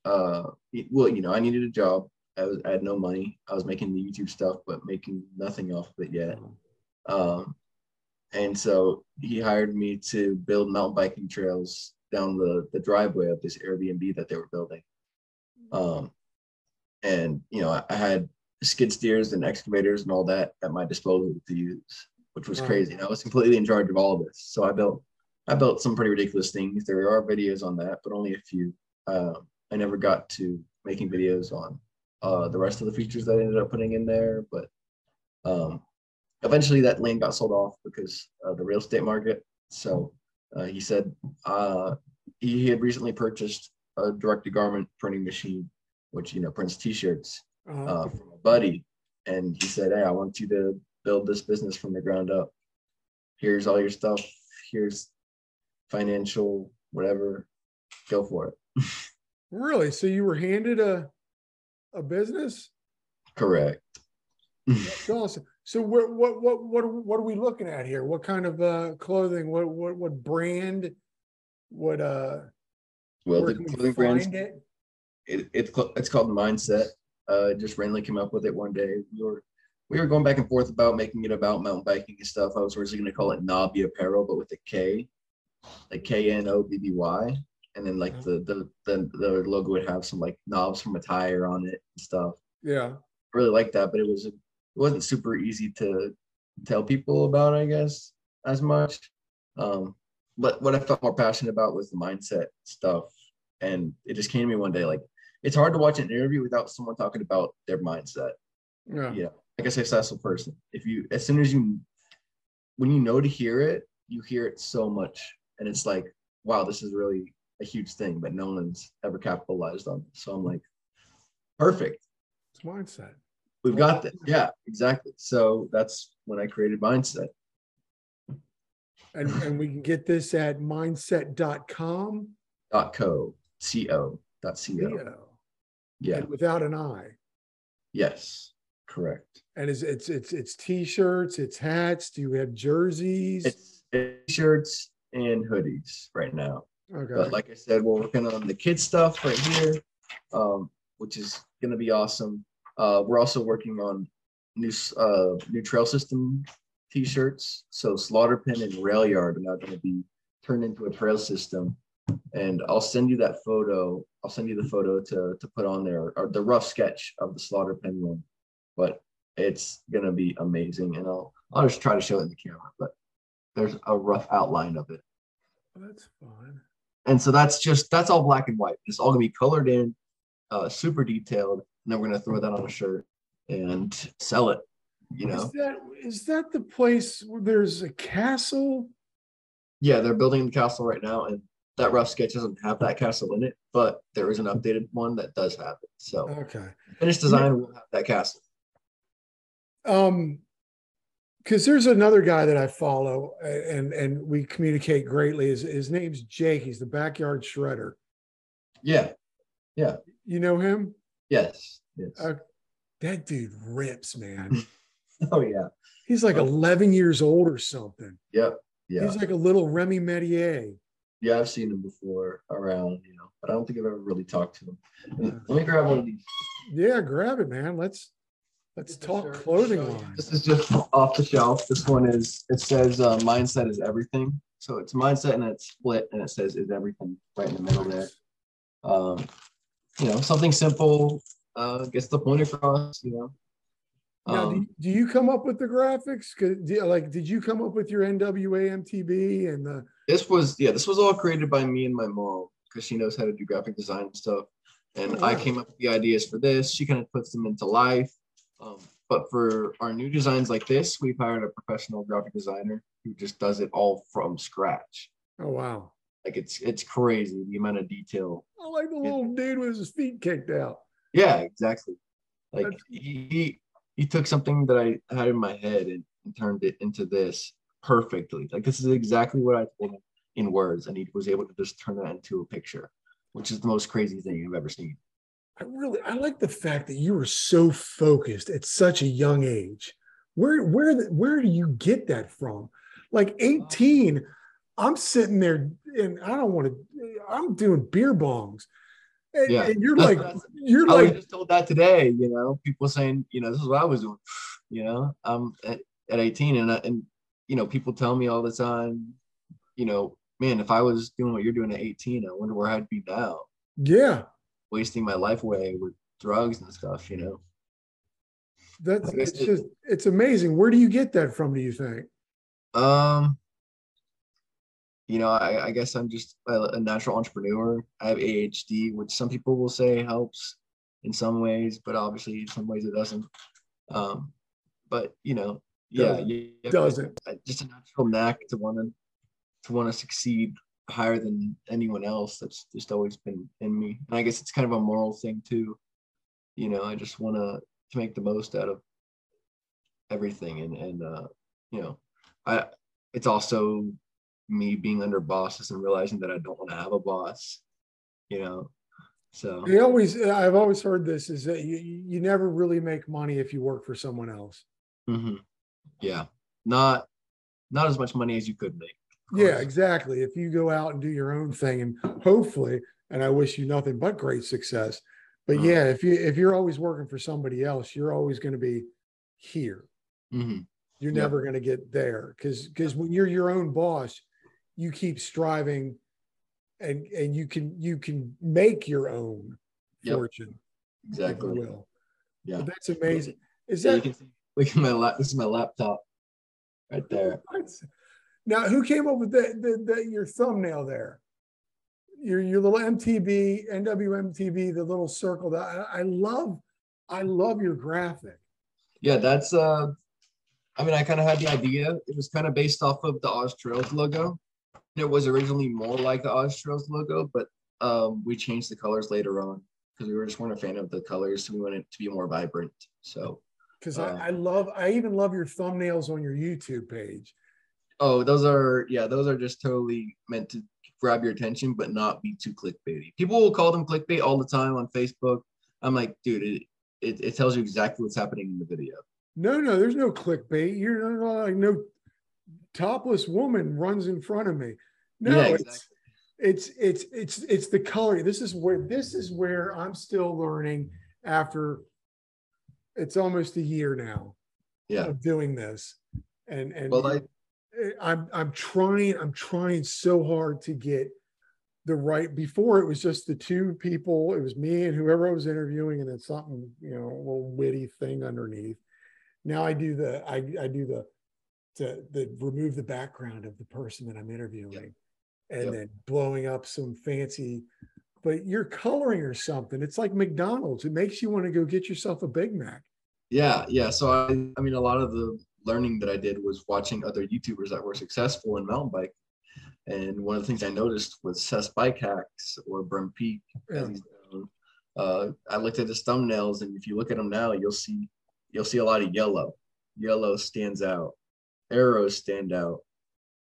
uh, well, you know, I needed a job. I, was, I had no money. I was making the YouTube stuff, but making nothing off of it yet. Um, and so he hired me to build mountain biking trails down the, the driveway of this Airbnb that they were building. Um, and, you know, I, I had skid steers and excavators and all that at my disposal to use, which was crazy. And I was completely in charge of all of this. So I built, I built some pretty ridiculous things. There are videos on that, but only a few. Um, I never got to making videos on uh, the rest of the features that I ended up putting in there, but um, eventually that land got sold off because of the real estate market. So uh, he said uh, he had recently purchased a direct-to-garment printing machine, which you know prints T-shirts uh-huh. uh, from a buddy, and he said, "Hey, I want you to build this business from the ground up. Here's all your stuff. Here's financial whatever. Go for it." Really? So you were handed a a business? Correct. That's awesome. So what what what what what are we looking at here? What kind of uh, clothing? What what what brand? What uh? Well, the clothing brand. It? It, it's it's called Mindset. Uh, just randomly came up with it one day. We were we were going back and forth about making it about mountain biking and stuff. I was originally going to call it Knobby Apparel, but with a K, like K N O B B Y and then like the, the the the logo would have some like knobs from a tire on it and stuff. Yeah, I really like that, but it was it wasn't super easy to tell people about, I guess, as much. Um, but what I felt more passionate about was the mindset stuff and it just came to me one day like it's hard to watch an interview without someone talking about their mindset. Yeah. Yeah, like a successful person. If you as soon as you when you know to hear it, you hear it so much, and it's like, wow, this is really a huge thing, but no one's ever capitalized on. So I'm like, perfect. It's mindset. We've got this. Yeah, exactly. So that's when I created mindset. And, and we can get this at mindset.com. Dot co co dot co. Yeah. and without an I. Yes. Correct. And it's it's it's it's t-shirts, it's hats. Do you have jerseys? It's t-shirts and hoodies right now. Okay. But like I said, we're working on the kids stuff right here, um, which is gonna be awesome. Uh, we're also working on new uh, new trail system t-shirts. So Slaughter Pen and rail yard are now gonna be turned into a trail system. And I'll send you that photo. I'll send you the photo to to put on there or the rough sketch of the Slaughter Pen one. But it's gonna be amazing. And I'll I'll just try to show it in the camera, but there's a rough outline of it that's fun. And so that's just that's all black and white. It's all gonna be colored in uh super detailed. And then we're gonna throw that on a shirt and sell it you know, Is that is that the place where there's a castle? yeah they're building the castle right now and that rough sketch doesn't have that castle in it but there is an updated one that does have it. So Okay. finished design will have that castle. Um, because there's another guy that I follow and and we communicate greatly. His his name's Jake. He's the backyard shredder. yeah yeah. You know him? yes yes Uh, That dude rips, man. oh yeah He's like 11 years old or something. yep yeah He's like a little Remy Metailler. yeah i've seen him before around you know but i don't think i've ever really talked to him let me grab one of these Yeah, grab it, man. Let's let's talk clothing line. This is just off the shelf. This one is, it says uh, mindset is everything. So it's mindset and it's split and it says is everything right in the middle there. Um, you know, something simple, uh, gets the point across, you know. Now, do, Um, do you come up with the graphics? do- like, did you come up with your NWA MTB and the? this was, yeah, this was all created by me and my mom because she knows how to do graphic design and stuff. And Oh, I came up with the ideas for this. She kind of puts them into life. Um, but for our new designs like this, we've hired a professional graphic designer who just does it all from scratch. Oh wow! Like it's it's crazy the amount of detail. I like the little dude with his feet kicked out. Yeah, exactly. Like That's- he he, he took something that I had in my head and, and turned it into this perfectly. Like this is exactly what I told him in words, and he was able to just turn that into a picture, which is the most crazy thing I've ever seen. I really I like the fact that you were so focused at such a young age. Where where the- where do you get that from? Like 18, I'm sitting there and I don't want to. I'm doing beer bongs, and, Yeah. and you're like you're I like just told that today. You know, people saying, you know, this is what I was doing. You know, I'm at, at 18, and I, and you know, people tell me all the time, you know, man, if I was doing what you're doing at 18, I wonder where I'd be now, yeah. Wasting my life away with drugs and stuff. You know, That's it's it- just it's amazing. Where do you get that from? Do you think? um, you know, I, I guess I'm just a, a natural entrepreneur. I have ADHD, which some people will say helps in some ways, but obviously in some ways it doesn't. Um, but you know, yeah, Doesn't. you- you- Doesn't. Just a natural knack to want to to want to succeed higher than anyone else. That's just always been in me, and I guess it's kind of a moral thing too. You know, I just want to to make the most out of everything, and and uh, you know, I it's also me being under bosses and realizing that I don't want to have a boss. You know, so They always I've always heard this is that you you never really make money if you work for someone else. mhm. yeah, not not as much money as you could make. Yeah, exactly. If you go out and do your own thing and hopefully, and I wish you nothing but great success. But Mhm. yeah, if you if you're always working for somebody else, you're always going to be here. Mhm. You're never going to get there because because when you're your own boss, you keep striving and and you can you can make your own Yep. fortune, exactly. will. Yeah. But that's amazing. Is Yeah, you that can see, look at my lap. This is my laptop right there. Now, who came up with that, the, the, your thumbnail there? your your little MTB, NWMTB, the little circle. That I, I love, I love your graphic. Yeah, that's uh I mean I kind of had the idea. It was kind of based off of the Oz Trails logo. It was originally more like the Oz Trails logo, but um we changed the colors later on because we were just weren't a fan of the colors. So we wanted it to be more vibrant. So Because Uh, I, I love, I even love your thumbnails on your YouTube page. Oh those are yeah, those are just totally meant to grab your attention but not be too clickbaity. People will call them clickbait all the time on Facebook. I'm like, dude, it, it, it tells you exactly what's happening in the video. No, no, there's no clickbait. You're not like no topless woman runs in front of me. No, Yeah, it's, it's it's it's it's the color. This is where this is where I'm still learning after it's almost a year now Yeah. of doing this. And and Well, I I'm I'm trying I'm trying so hard to get the right before it was just the two people it was me and whoever I was interviewing and then something you know a little witty thing underneath. Now I do the I I do the to the remove the background of the person that I'm interviewing and Yep. then blowing up some fancy but you're coloring or something. It's like McDonald's. It makes you want to go get yourself a Big Mac. Yeah, yeah. So I, I mean, a lot of the learning that I did was watching other YouTubers that were successful in mountain bike. And one of the things I noticed was Seth's Bike Hacks or Berm Peak, as Yeah. he's known. Uh, I looked at his thumbnails, and if you look at them now, you'll see you'll see a lot of yellow. Yellow stands out. Arrows stand out,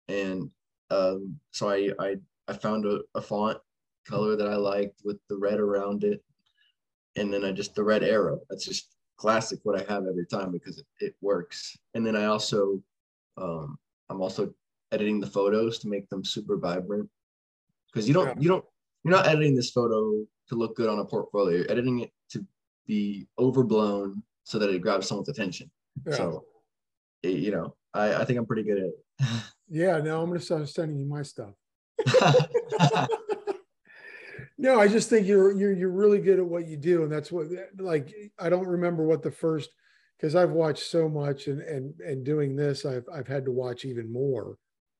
and um, so I I I found a, a font color that I liked with the red around it, and then I just the red arrow. That's just classic what I have every time because it, it works. And then I also um I'm also editing the photos to make them super vibrant. Because you don't Yeah. you don't you're not editing this photo to look good on a portfolio. You're editing it to be overblown so that it grabs someone's attention. Yeah. So it- you know, I, I think I'm pretty good at it. yeah no I'm gonna start sending you my stuff. No, I just think you're you're you're really good at what you do, and that's what like I don't remember what the first because I've watched so much and and and doing this I've I've had to watch even more.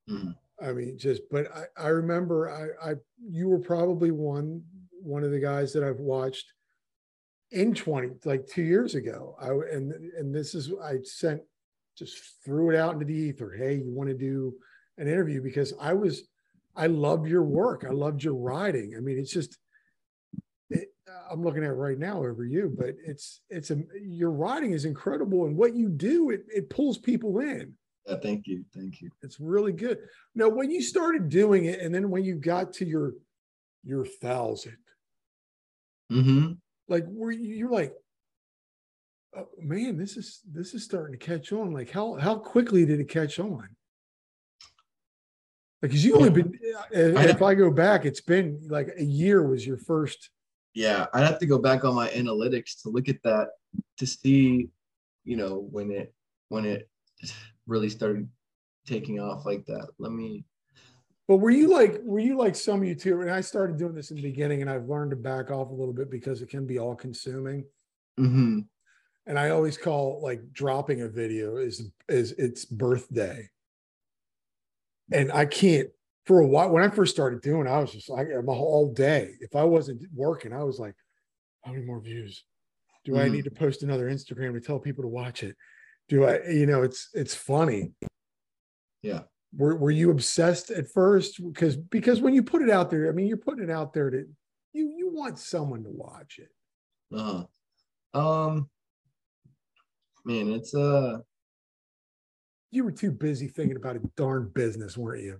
Mhm. I mean, just but I I remember I I you were probably one one of the guys that I've watched in 20 like two years ago. I and and this is I sent just threw it out into the ether. Hey, you want to do an interview because I was I loved your work. I loved your writing. I mean, it's just it, I'm looking at it right now over you, but it's it's a your writing is incredible, and what you do it it pulls people in. yeah, thank you. Thank you. It's really good. Now, when you started doing it, and then when you got to your your thousand, hmm like were you you're like, oh, man, this is this is starting to catch on. Like how how quickly did it catch on? Like, cause you only been if I- if I go back, it's been like a year was your first. yeah i'd have to go back on my analytics to look at that to see you know when it when it really started taking off like that let me But were you like were you like some YouTuber? And I started doing this in the beginning, and I've learned to back off a little bit because it can be all consuming. mhm. and I always call like dropping a video is is its birthday. And I can't for a while when I first started doing, I was just like I'm all day. If I wasn't working, I was like, how many more views? Do I Mhm. need to post another Instagram to tell people to watch it? Do I, you know, it's it's funny. yeah Were were you obsessed at first? Because because when you put it out there, I mean, you're putting it out there to you you want someone to watch it. uh-huh um man it's uh You were too busy thinking about a darn business, weren't you?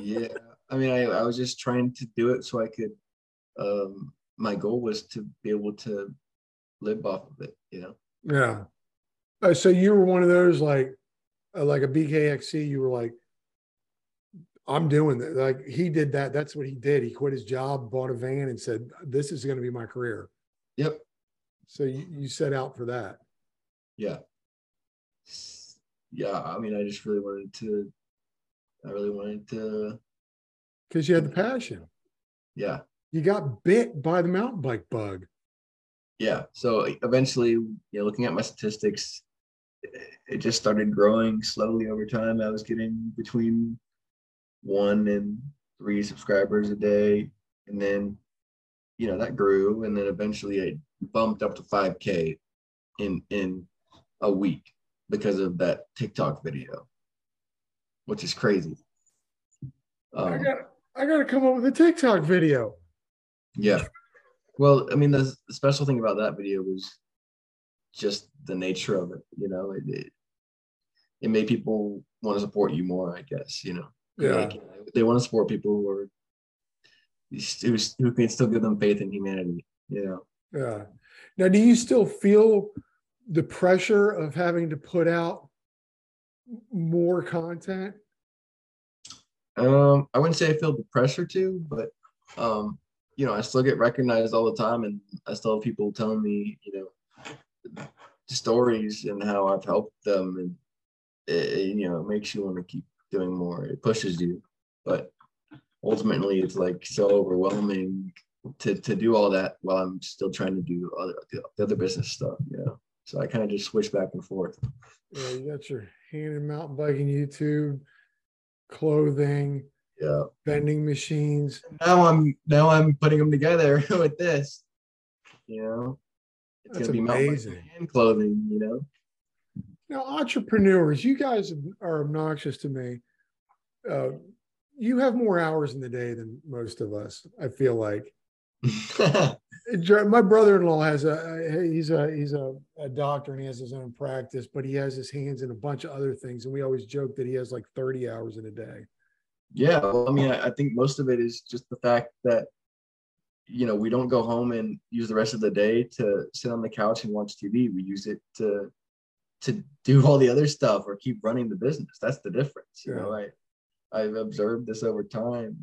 yeah i mean I, I was just trying to do it so i could um my goal was to be able to live off of it you know Yeah. Oh, so you were one of those like, uh, like a BKXC. You were like, I'm doing that. Like he did that. That's what he did. He quit his job, bought a van, and said, "This is going to be my career." yep So you, you set out for that. yeah yeah i mean i just really wanted to i really wanted to because you had the passion. yeah You got bit by the mountain bike bug. yeah so eventually you know looking at my statistics it- just started growing slowly over time i was getting between one and three subscribers a day, and then you know that grew, and then eventually I bumped up to 5K in in a week because of that TikTok video, which is crazy. Um, I got I got to come up with a TikTok video. Yeah. Well, I mean, the, special thing about that video was just the nature of it. You know, it, it, it made people want to support you more. I guess you know. Yeah. Like, they want to support people who are who, who can still give them faith in humanity. You know. Yeah. Now, do you still feel the pressure of having to put out more content? Um, I wouldn't say I feel the pressure to, but um, you know, I still get recognized all the time, and I still have people telling me, you know, stories and how I've helped them, and it, you know, it makes you want to keep doing more. It pushes you, but ultimately, it's like so overwhelming to to do all that while I'm still trying to do other the other business stuff. You know, so I kind of just switch back and forth. Yeah, you got your hand and mountain biking YouTube, clothing, yeah, vending machines. Now I'm now I'm putting them together with this. You know, it's That's gonna be amazing. and clothing. You know. Now, entrepreneurs, you guys are obnoxious to me. Uh, you have more hours in the day than most of us. I feel like. my brother-in-law has a he's a he's a, a, doctor and he has his own practice but he has his hands in a bunch of other things. And we always joke that he has like 30 hours in a day. Yeah well i mean I, think most of it is just the fact that you know we don't go home and use the rest of the day to sit on the couch and watch tv we use it to to do all the other stuff or keep running the business. That's the difference you yeah. know i i've observed this over time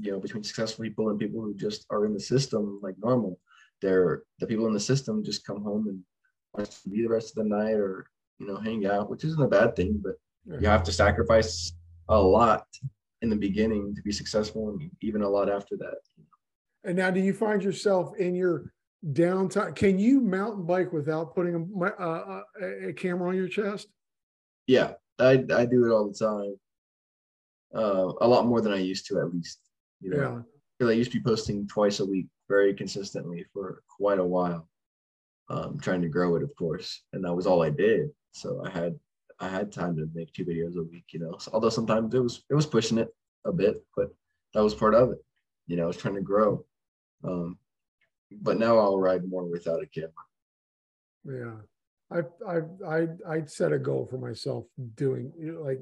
you know between successful people and people who just are in the system like normal. They're the people in the system just come home and watch TV the rest of the night or you know hang out which isn't a bad thing but you have to sacrifice a lot in the beginning to be successful and even a lot after that. And now do you find yourself in your downtime? Can you mountain bike without putting a, uh, a camera on your chest? Yeah i i do it all the time. Uh, a lot more than i used to at least you know, yeah. because I used to be posting twice a week very consistently for quite a while, um, trying to grow it, of course, and that was all I did. So I had I had time to make two videos a week, you know. So, although sometimes it was it was pushing it a bit, but that was part of it. You know, I was trying to grow. Um, but now I'll ride more without a camera. Yeah. I I I I set a goal for myself doing you know, like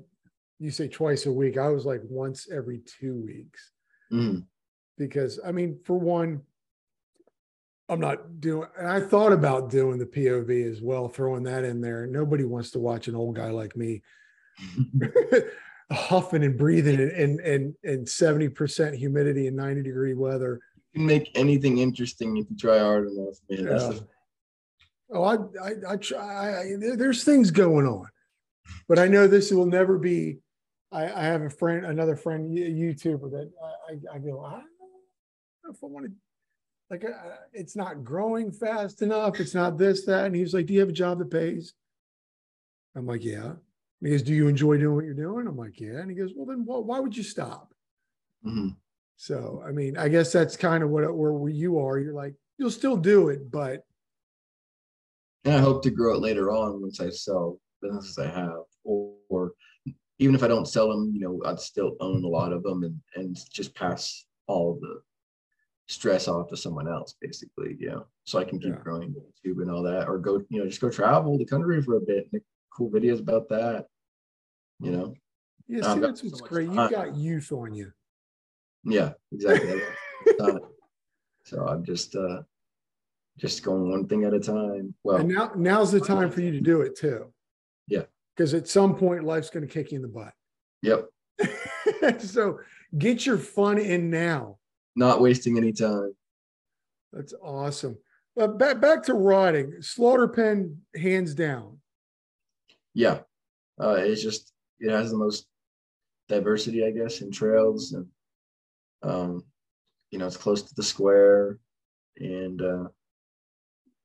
you say twice a week. I was like once every two weeks. Mm. Because I mean, for one, I'm not doing, and I thought about doing the POV as well, throwing that in there. Nobody wants to watch an old guy like me huffing and breathing in, in, in, 70% humidity and 90 degree weather. You can make anything interesting if you try hard enough, man. Yeah. Oh, I, I, I try. I, there's things going on, but I know this will never be I, I have a friend, another friend, a YouTuber that I, I go, I don't know if I want to, like, uh, it's not growing fast enough. It's not this, that. And he's like, Do you have a job that pays? I'm like, Yeah. He goes, Do you enjoy doing what you're doing? I'm like, Yeah. And he goes, Well, then why would you stop? Mm-hmm. So, I mean, I guess that's kind of what where where you are. You're like, you'll still do it, but. And I hope to grow it later on once I sell businesses I have even if I don't sell them, you know, I'd still own a lot of them and and just pass all the stress off to someone else, basically, you know, so I can keep yeah. growing YouTube and all that, or go, you know, just go travel the country for a bit, make cool videos about that, you know. Yeah, see, that's what's so great. You've got youth on you. Yeah, exactly. so I'm just uh just going one thing at a time. Well, and now now's the time for you to do it too. Because at some point life's going to kick you in the butt. Yep. so get your fun in now. Not wasting any time. That's awesome. Uh, back back to riding, slaughter pen hands down. Yeah, uh, it's just it has the most diversity, I guess, in trails, and um, you know it's close to the square, and uh,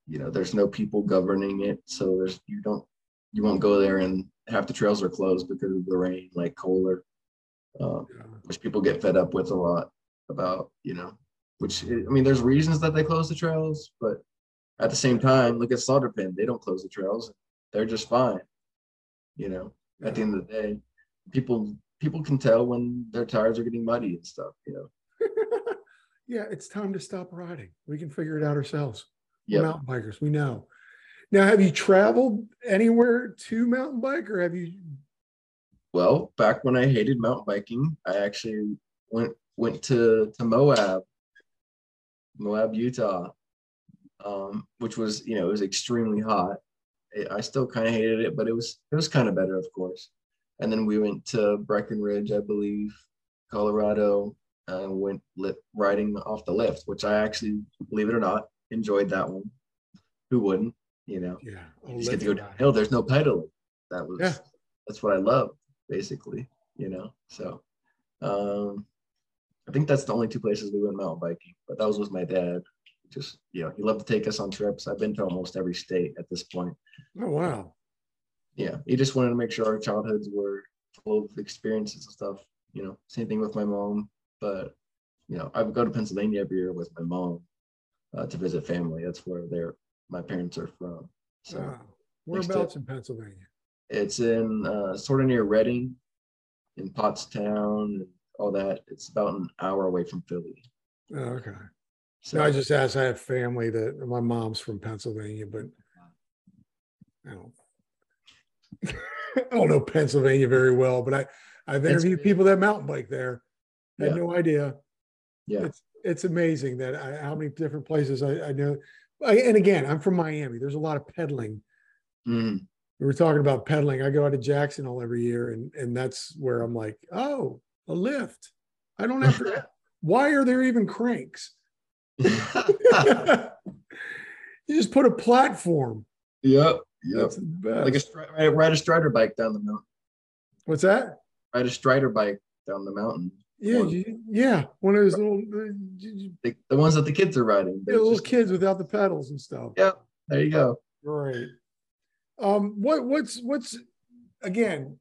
you know there's no people governing it, so there's you don't you won't go there and half the trails are closed because of the rain, like Coler. um, Yeah. which people get fed up with a lot about, you know, which I mean, there's reasons that they close the trails, but at the same time, look at Slaughter Pen. They don't close the trails. They're just fine. You know, at the end of the day, people people can tell when their tires are getting muddy and stuff, you know. yeah, it's time to stop riding. We can figure it out ourselves. We're Yeah. mountain bikers. We know. Now, have you traveled anywhere to mountain bike, or have you? Well, back when I hated mountain biking, I actually went went to to Moab, Moab, Utah, um, which was you know it was extremely hot. I- I still kind of hated it, but it was it was kind of better, of course. And then we went to Breckenridge, I believe, Colorado, and went lit, riding off the lift, which I actually, believe it or not, enjoyed that one. Who wouldn't? You know, Yeah, you just get to go downhill. There's no pedaling. That was Yeah. that's what I love, basically. You know, so um, I think that's the only two places we went mountain biking. But that was with my dad. Just you know, he loved to take us on trips. I've been to almost every state at this point. Oh wow. Yeah, he just wanted to make sure our childhoods were full of experiences and stuff. You know, same thing with my mom. But you know, I would go to Pennsylvania every year with my mom uh, to visit family. That's where they're my parents are from. So. Wow. Whereabouts in Pennsylvania? It's in uh, sort of near Reading, in Pottstown, and all that. It's about an hour away from Philly. Oh, okay. So No, I just asked. I have family that my mom's from Pennsylvania, but I don't. I don't know Pennsylvania very well, but I I've interviewed people that mountain bike there. I had Yeah. no idea. yeah, It's it's amazing that I, how many different places I, I know. And again, I'm from Miami. There's a lot of peddling. Mhm. We were talking about peddling. I go out to Jackson all every year, and and that's where I'm like, oh, a lift. I don't have to. why are there even cranks? you just put a platform. yep, yep. That's the best. Like a stri- ride a strider bike down the mountain. What's that? Ride a strider bike down the mountain. Yeah, One. you, yeah, one of those little uh, The, the ones that the kids are riding. They're little just- kids without the pedals and stuff. Yeah, there you go. Right. Um, what what's what's again?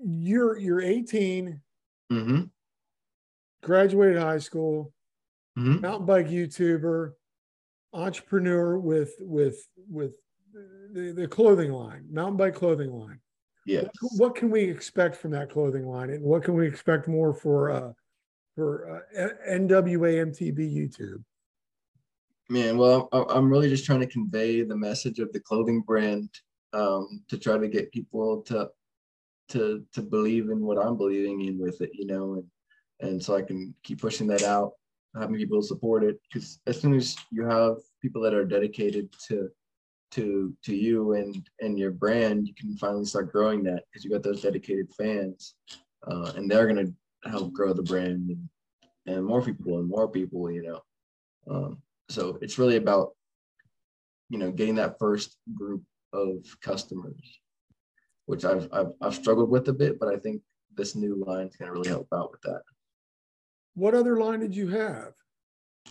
You're you're 18, Mm-hmm. graduated high school, hmm mountain bike YouTuber, entrepreneur with with with the, the clothing line, mountain bike clothing line. Yes. What can we expect from that clothing line, and what can we expect more for uh for uh, NWA MTB YouTube? Man, well, I'm really just trying to convey the message of the clothing brand um, to try to get people to to to believe in what I'm believing in with it, you know, and and so I can keep pushing that out, having people support it. Because as soon as you have people that are dedicated to to to you and and your brand, you can finally start growing that because you got those dedicated fans, uh, and they're gonna help grow the brand and, and more people and more people, you know. Um, so it's really about you know getting that first group of customers which I've, I've i've struggled with a bit but i think this new line is going to really help out with that What other line did you have?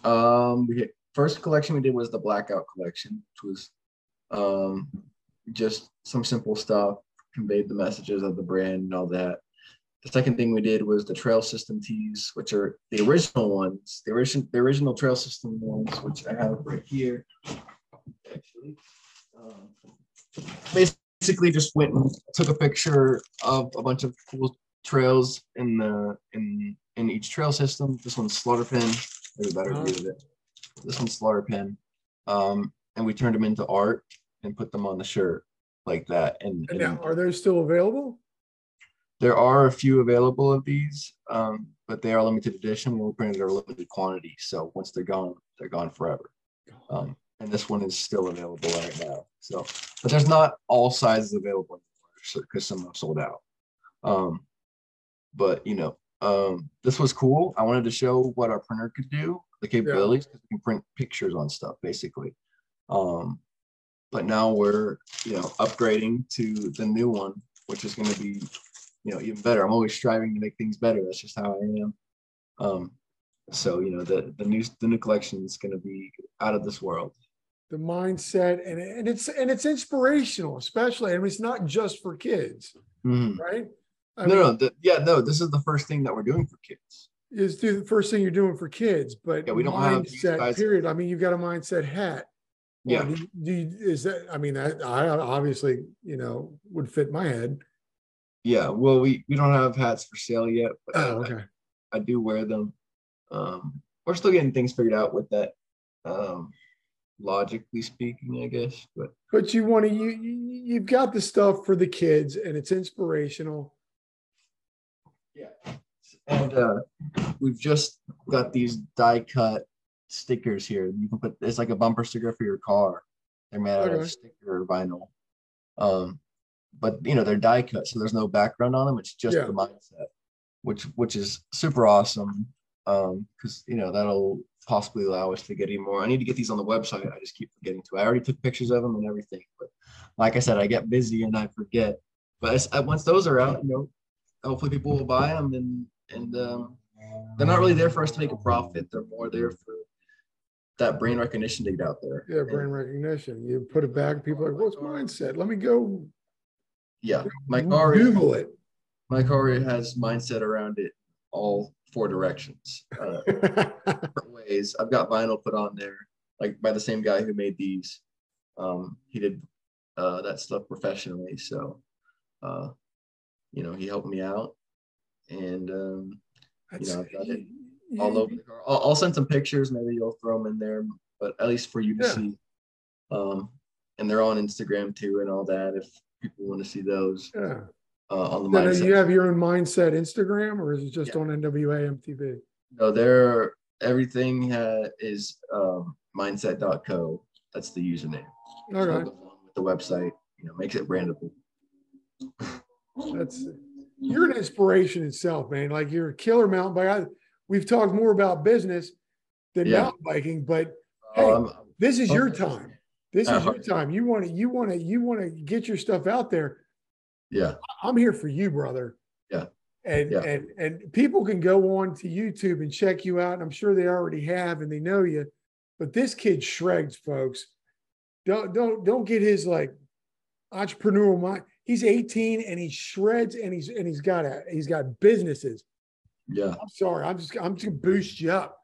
um we first collection we did was the blackout collection which was um just some simple stuff conveyed the messages of the brand and all that. The second thing we did was the trail system tees which are the original ones the original the original trail system ones which i have right here actually. Um, basically just went and took a picture of a bunch of cool trails in the in in each trail system. This one's slaughter pen. There's a better view of it. This one's slaughter pen. Um and we turned them into art and put them on the shirt like that and, And and now, are those still available? there are a few available of these, um, but they are limited edition. We're printed a limited quantity. So once they're gone, they're gone forever. Um, and this one is still available right now. So, but there's not all sizes available because some have sold out. Um, but you know, um, this was cool. I wanted to show what our printer could do, the capabilities, because we can print pictures on stuff basically. Um, but now we're you know upgrading to the new one, which is going to be you know even better. I'm always striving to make things better. That's just how I am. Um, so you know the the new the new collection is going to be out of this world. The mindset and and it's and it's inspirational, especially. I mean, it's not just for kids, Mhm. right? I no, mean, no, the, yeah, no. This is the first thing that we're doing for kids. Is the first thing you're doing for kids, but yeah, we don't have mindset have period. I mean, you've got a mindset hat. Yeah. Do you, do you, is that? I mean, I, I obviously, you know, would fit my head. Yeah. Well, we we don't have hats for sale yet, but oh, okay. I, I do wear them. Um, we're still getting things figured out with that. Um, logically speaking, I guess. But but you want to you you've got the stuff for the kids, and it's inspirational. Yeah, and uh, we've just got these die cut stickers here. You can put it's like a bumper sticker for your car. They're made out of sticker vinyl. Um, but you know they're die cut, so there's no background on them. It's just yeah. the mindset, which which is super awesome. Um, because you know that'll possibly allow us to get even more. I need to get these on the website. I just keep forgetting to. I already took pictures of them and everything, but like I said, I get busy and I forget. But uh, once those are out, you know, hopefully people will buy them and and um, they're not really there for us to make a profit. They're more there for that brain recognition to get out there. Yeah, brain and, recognition. You put it back, people are like, "What's mindset? Let me go." Yeah, my car. Google it. My car has mindset around it all four directions, uh, different ways. I've got vinyl put on there, like by the same guy who made these. Um, he did uh, that stuff professionally, so uh, you know he helped me out, and um, you know I've got it all over the car. I'll, I'll, send some pictures. Maybe you'll throw them in there, but at least for you to yeah. see. Um, and they're on Instagram too, and all that. If people want to see those. Yeah uh, on the then mindset. you have your own mindset Instagram, or is it just yeah. on NWA MTB? No, there everything ha- is um, mindset.co. That's the username. All right. With the website, you know, makes it brandable. That's you're an inspiration itself, man. Like you're a killer mountain bike. We've talked more about business than yeah. mountain biking, but hey, um, this is your time. This is your time. You want to, you want to, you want to get your stuff out there yeah. I'm here for you, brother. Yeah. And yeah. and and people can go on to YouTube and check you out. And I'm sure they already have and they know you. But this kid shreds, folks. Don't don't don't get his like entrepreneurial mind. He's 18 and he shreds and he's and he's got a he's got businesses. Yeah. I'm sorry. I'm just I'm just gonna boost you up,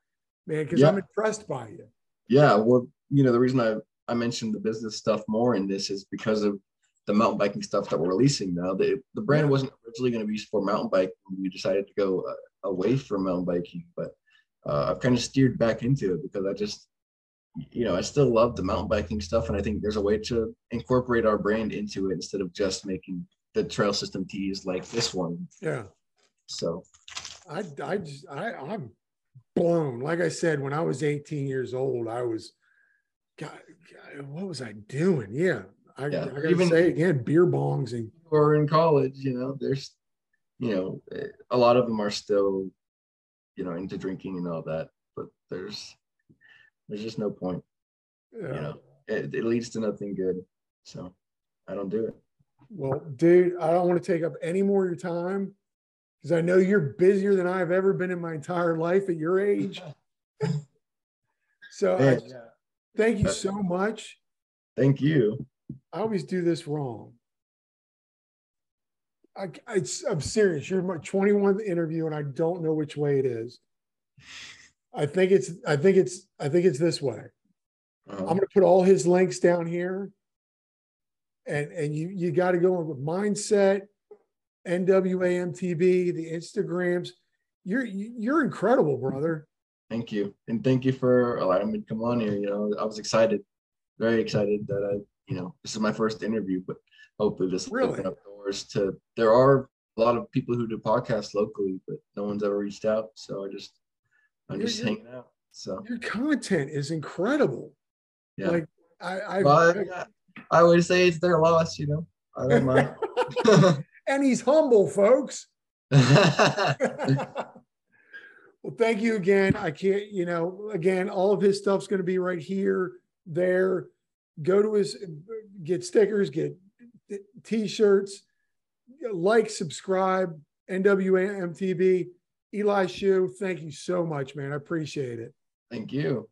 man, because yeah. I'm impressed by you. Yeah. Well, you know, the reason I I mentioned the business stuff more in this is because of the mountain biking stuff that we're releasing now. The, the brand wasn't originally going to be for mountain biking. We decided to go uh, away from mountain biking, but uh, I've kind of steered back into it because I just, you know, I still love the mountain biking stuff. And I think there's a way to incorporate our brand into it instead of just making the trail system tees like this one. Yeah. So I, I just, I, I'm blown. Like I said, when I was 18 years old, I was, God, God what was I doing? Yeah. I, yeah. I gotta Even, say again, beer bongs and or in college, you know, there's, you know, a lot of them are still, you know, into drinking and all that, but there's, there's just no point. Yeah. You know, it, it leads to nothing good. So I don't do it. Well, dude, I don't want to take up any more of your time because I know you're busier than I've ever been in my entire life at your age. so I, thank you so much. Thank you. I always do this wrong. I, I'm serious. You're my 21st interview, and I don't know which way it is. I think it's. I think it's. I think it's this way. Uh-huh. I'm going to put all his links down here, and and you you got to go on with mindset, NWAMTB, the Instagrams. You're you're incredible, brother. Thank you, and thank you for allowing me to come on here. You know, I was excited, very excited that I you know, this is my first interview, but hopefully this will really? open up doors to. There are a lot of people who do podcasts locally, but no one's ever reached out. So I just, I'm just hanging out. So your content is incredible. Yeah. Like I, I, well, I, I always say it's their loss. You know, I don't mind. and he's humble, folks. well, thank you again. I can't, you know, again, all of his stuff's going to be right here, there go to his get stickers, get t-shirts, like, subscribe, NWA MTB. Eli Shoe, thank you so much, man. I appreciate it. Thank you.